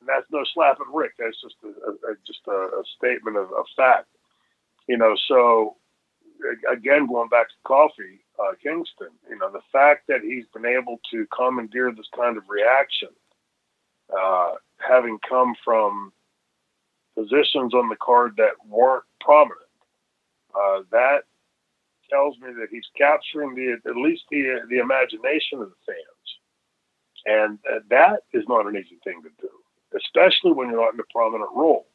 And that's no slap at Ric. That's just a, a just a, a statement of, of, fact. You know, so again, going back to Kofi, uh, Kingston, you know, the fact that he's been able to commandeer this kind of reaction, uh, having come from positions on the card that weren't prominent. Uh, that tells me that he's capturing the at least the the imagination of the fans, and uh, that is not an easy thing to do, especially when you're not in a prominent role.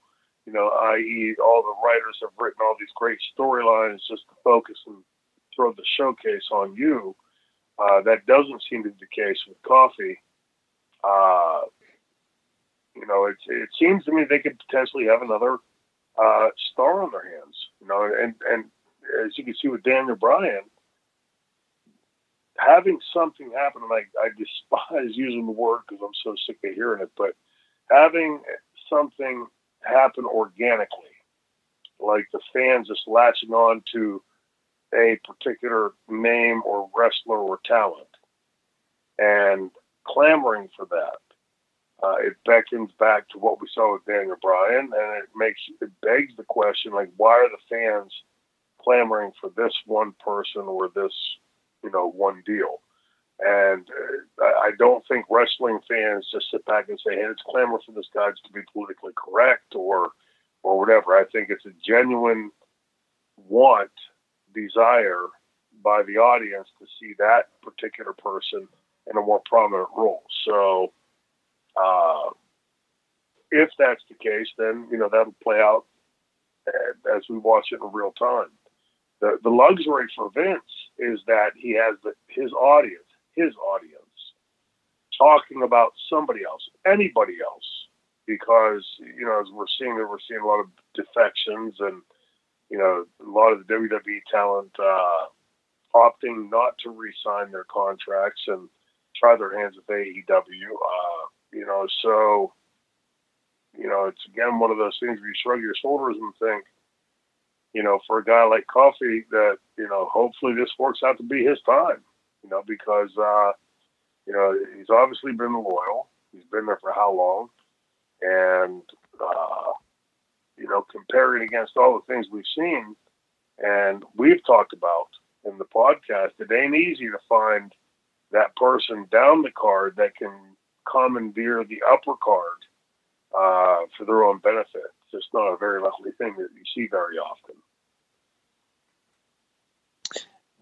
You know, i.e., all the writers have written all these great storylines just to focus and throw the showcase on you. Uh, that doesn't seem to be the case with Kofi. Uh, you know, it, it seems to me they could potentially have another uh, star on their hands. You know, and and as you can see with Daniel Bryan, having something happen, and I, I despise using the word because I'm so sick of hearing it, but having something happen organically, like the fans just latching on to a particular name or wrestler or talent and clamoring for that. Uh, it beckons back to what we saw with Daniel Bryan, and it makes it begs the question: like, why are the fans clamoring for this one person or this, you know, one deal? And uh, I don't think wrestling fans just sit back and say, "Hey, let's clamor for this guy to be politically correct or, or whatever." I think it's a genuine want, desire by the audience to see that particular person in a more prominent role. So uh, if that's the case, then you know that'll play out as we watch it in real time. The the luxury for Vince is that he has the, his audience, his audience, talking about somebody else, anybody else, because you know as we're seeing we're seeing a lot of defections and you know a lot of the WWE talent uh, opting not to re-sign their contracts and try their hands with AEW. Uh, you know, so you know, it's again one of those things where you shrug your shoulders and think, you know, for a guy like Kofi, that you know, hopefully this works out to be his time. You know, because uh, you know he's obviously been loyal. He's been there for how long, and uh, you know, comparing against all the things we've seen and we've talked about in the podcast, it ain't easy to find that person down the card that can commandeer the upper card uh, for their own benefit. It's just not a very likely thing that you see very often.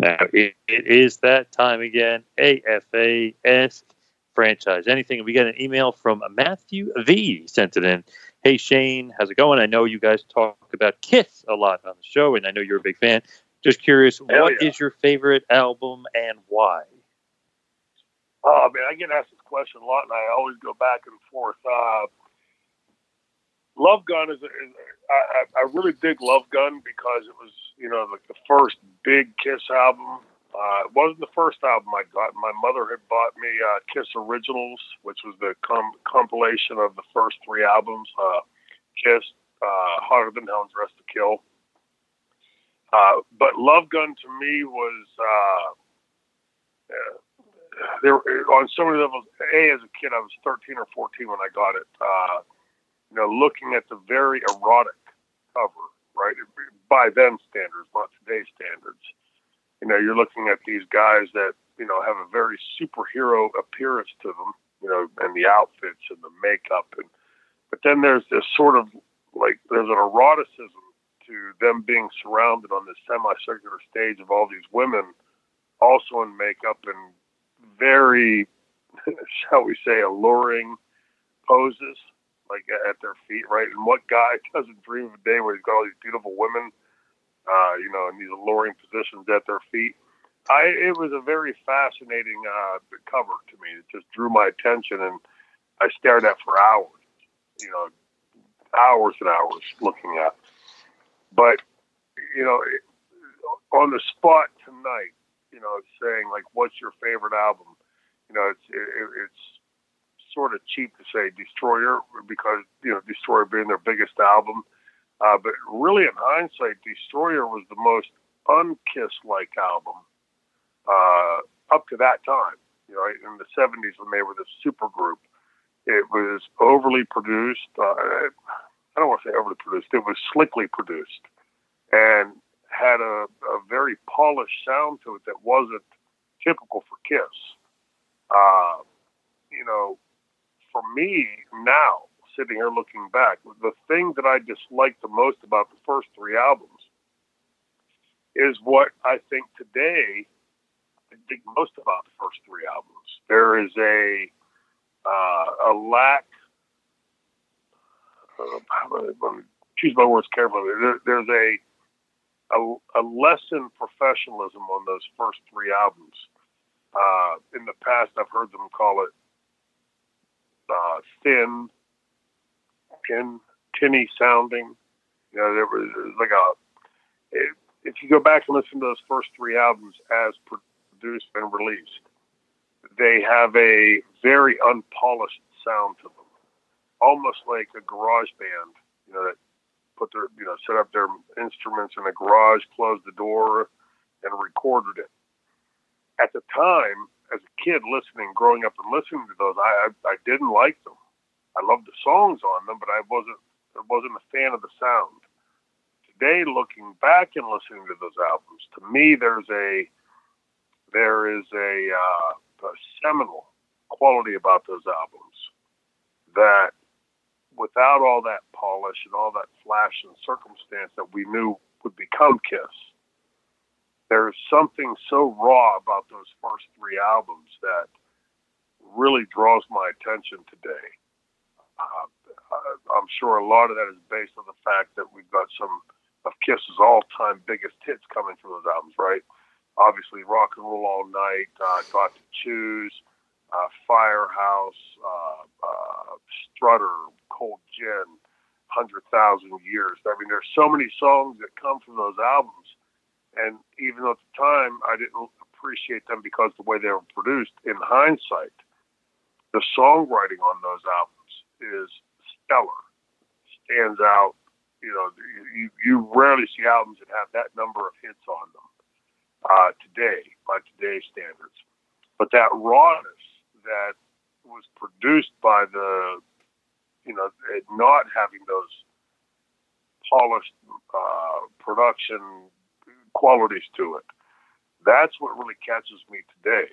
Now, it, it is that time again. AFA Ask franchise. Anything? We got an email from Matthew V. Sent it in. Hey Shane, how's it going? I know you guys talk about Kiss a lot on the show, and I know you're a big fan. Just curious, Hell what is yeah. your favorite album and why? Oh man, I get asked this question a lot, and I always go back and forth. Uh, Love Gun is, a, is a, I, I really dig Love Gun because it was you know like the first big Kiss album. Uh, it wasn't the first album I got. My mother had bought me uh, Kiss Originals, which was the com- compilation of the first three albums: uh, Kiss, uh, Hotter Than Hell, and Dressed to Kill. Uh, but Love Gun to me was. Uh, uh, there on so many levels. A, as a kid, I was 13 or 14 when I got it. Uh, you know, looking at the very erotic cover, right? By then standards, not today's standards. You know, you're looking at these guys that you know have a very superhero appearance to them. You know, and the outfits and the makeup, and but then there's this sort of like there's an eroticism to them being surrounded on this semicircular stage of all these women, also in makeup and very, shall we say, alluring poses, like at their feet, right? And what guy doesn't dream of a day where he's got all these beautiful women, uh, you know, in these alluring positions at their feet? I it was a very fascinating uh, cover to me. It just drew my attention, and I stared at for hours, you know, hours and hours looking at. But you know, on the spot tonight, you know, saying like, "What's your favorite album?" You know, it's it, it's sort of cheap to say Destroyer because you know Destroyer being their biggest album, uh, but really in hindsight, Destroyer was the most unkiss-like album uh, up to that time. You know, in the '70s when they were the super group, it was overly produced. Uh, I don't want to say overly produced. It was slickly produced and had a, a very polished sound to it that wasn't typical for Kiss. Uh, you know, for me now, sitting here looking back, the thing that I dislike the most about the first three albums is what I think today I think most about the first three albums. There is a uh, a lack. Uh, choose my words carefully. There, there's a, a a lesson professionalism on those first three albums. Uh, in the past, I've heard them call it uh, thin, tin, tinny sounding. You know, there was, was like a. If, if you go back and listen to those first three albums as produced and released, they have a very unpolished sound to them, almost like a garage band. You know, that put their, you know, set up their instruments in a garage, closed the door, and recorded it. At the time, as a kid listening, growing up and listening to those, I, I, I didn't like them. I loved the songs on them, but I wasn't I wasn't a fan of the sound. Today, looking back and listening to those albums, to me, there's a there is a, uh, a seminal quality about those albums that, without all that polish and all that flash and circumstance that we knew would become Kiss, there's something so raw about those first three albums that really draws my attention today. Uh, I'm sure a lot of that is based on the fact that we've got some of Kiss's all-time biggest hits coming from those albums, right? Obviously, Rock and Roll All Night, uh, Got to Choose, uh, Firehouse, uh, uh, Strutter, Cold Gin, Hundred Thousand Years. I mean, there's so many songs that come from those albums and even though at the time I didn't appreciate them because the way they were produced, in hindsight, the songwriting on those albums is stellar, stands out. You know, you, you rarely see albums that have that number of hits on them uh, today by today's standards. But that rawness that was produced by the, you know, not having those polished uh, production qualities to it. That's what really catches me today.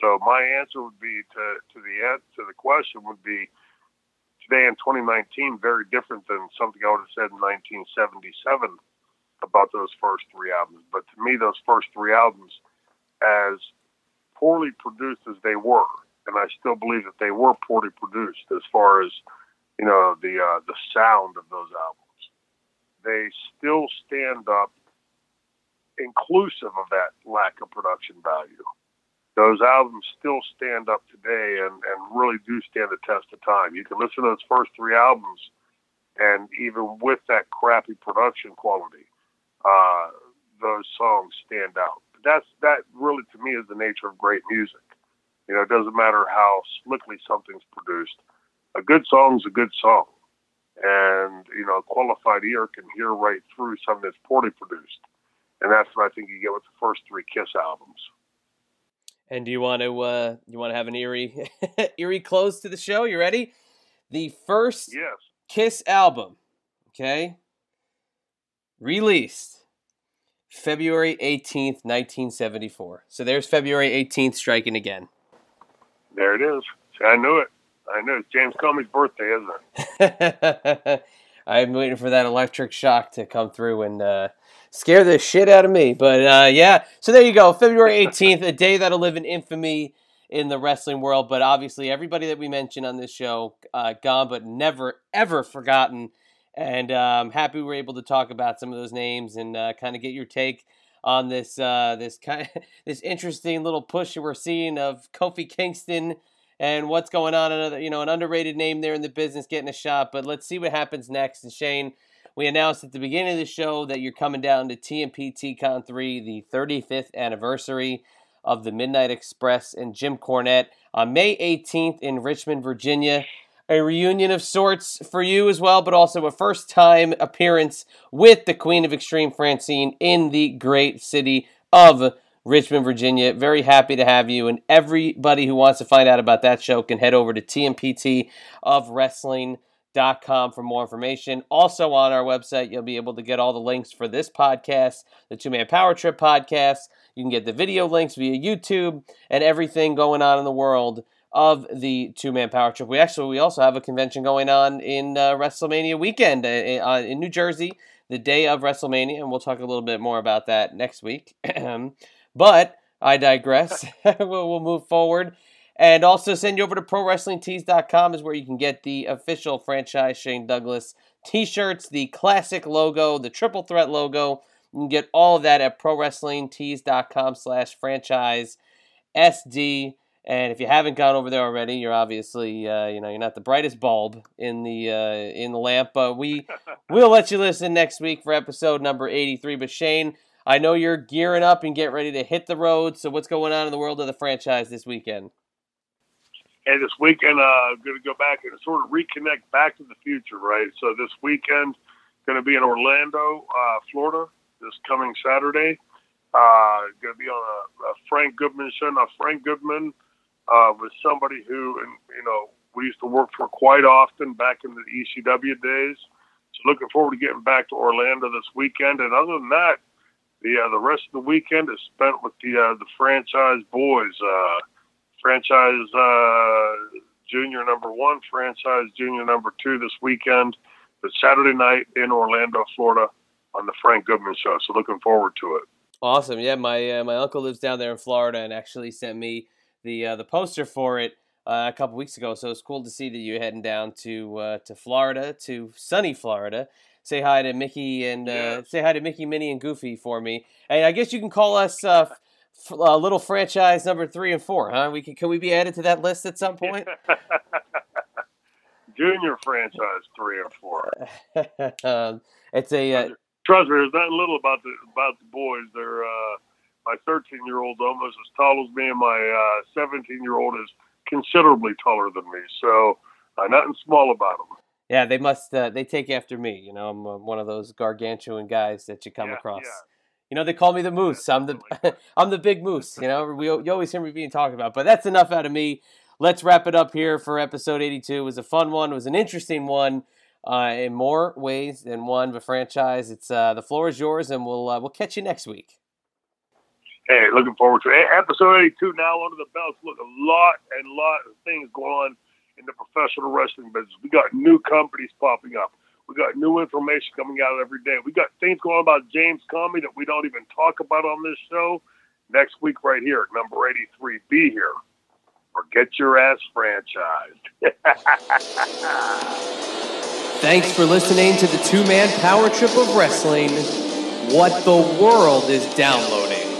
So my answer would be to, to the to the question would be today in 2019 very different than something I would have said in 1977 about those first three albums. But to me, those first three albums, as poorly produced as they were, and I still believe that they were poorly produced as far as you know the uh, the sound of those albums, they still stand up inclusive of that lack of production value. Those albums still stand up today and, and really do stand the test of time. You can listen to those first three albums, and even with that crappy production quality, uh, those songs stand out. But that's that really to me is the nature of great music. You know, it doesn't matter how slickly something's produced. A good song's a good song, and you know, a qualified ear can hear right through something that's poorly produced and that's what I think you get with the first three Kiss albums. And do you want to uh, you want to have an eerie eerie close to the show? You ready? The first yes. Kiss album, okay, released February eighteenth, nineteen seventy four. So there's February eighteenth striking again. There it is. I knew it. I knew it's James Comey's birthday, isn't it? I'm waiting for that electric shock to come through and uh, scare the shit out of me. But uh, yeah, so there you go. February 18th, a day that'll live in infamy in the wrestling world. But obviously, everybody that we mentioned on this show, uh, gone but never, ever forgotten. And I'm happy we were able to talk about some of those names and uh, kind of get your take on this uh, this kind of, this interesting little push that we're seeing of Kofi Kingston and what's going on. Another, you know, an underrated name there in the business getting a shot. But let's see what happens next. And Shane, we announced at the beginning of the show that you're coming down to TMP Con 3, the 35th anniversary of the Midnight Express and Jim Cornette on May 18th in Richmond, Virginia. A reunion of sorts for you as well, but also a first time appearance with the Queen of Extreme Francine in the great city of Richmond, Virginia. Very happy to have you. And everybody who wants to find out about that show can head over to TMPT of Wrestling com for more information. Also on our website, you'll be able to get all the links for this podcast, the Two Man Power Trip podcast. You can get the video links via YouTube and everything going on in the world of the Two Man Power Trip. We actually we also have a convention going on in uh, WrestleMania weekend uh, uh in New Jersey, the day of WrestleMania, and we'll talk a little bit more about that next week. but I digress. we'll, we'll move forward. And also send you over to ProWrestlingTees.com is where you can get the official franchise Shane Douglas t-shirts, the classic logo, the triple threat logo. You can get all of that at prowrestlingtees.com slash franchise SD. And if you haven't gone over there already, you're obviously uh, you know you're not the brightest bulb in the uh, in the lamp. But we will let you listen next week for episode number 83. But Shane, I know you're gearing up and getting ready to hit the road. So what's going on in the world of the franchise this weekend? And this weekend, uh, going to go back and sort of reconnect back to the future, right? So this weekend, going to be in Orlando, uh, Florida, this coming Saturday. Uh, going to be on a, a Frank Goodman show. Now, Frank Goodman uh, was somebody who, and you know, we used to work for quite often back in the ECW days. So looking forward to getting back to Orlando this weekend. And other than that, the uh, the rest of the weekend is spent with the uh, the franchise boys. Uh, franchise uh, junior number one, franchise junior number two this weekend. It's Saturday night in Orlando, Florida, on the Frank Goodman show. So looking forward to it. Awesome. Yeah, my uh, my uncle lives down there in Florida and actually sent me the uh, the poster for it a couple weeks ago. So it's cool to see that you're heading down to to Florida, to sunny Florida. Say hi to Mickey and uh, say hi to Mickey, Minnie, and Goofy for me. And I guess you can call us uh, f- uh, little franchise number three and four, huh? We can can we be added to that list at some point? Junior franchise three and four. um, it's a uh, Trust me, there's nothing little about the about the boys. They're uh, my 13 year old almost as tall as me, and my 17 year old is considerably taller than me. So uh, nothing small about them. Yeah. They must uh, they take after me. You know, I'm uh, one of those gargantuan guys that you come Yeah, across. yeah. You know, they call me the moose. I'm the I'm the big moose. You know, we you always hear me being talked about. But that's enough out of me. Let's wrap it up here for episode 82. It was a fun one. It was an interesting one. Uh, in more ways than one, but franchise. It's uh, the floor is yours, and we'll uh, we'll catch you next week. Hey, looking forward to it. Episode 82 now under the belts. Look, a lot and lot of things going on in the professional wrestling business. We got new companies popping up. We got new information coming out every day. We got things going on about James Comey that we don't even talk about on this show. Next week, right here, number 83. Be here or get your ass franchised. Thanks for listening to the two man power trip of wrestling. What the world is downloading.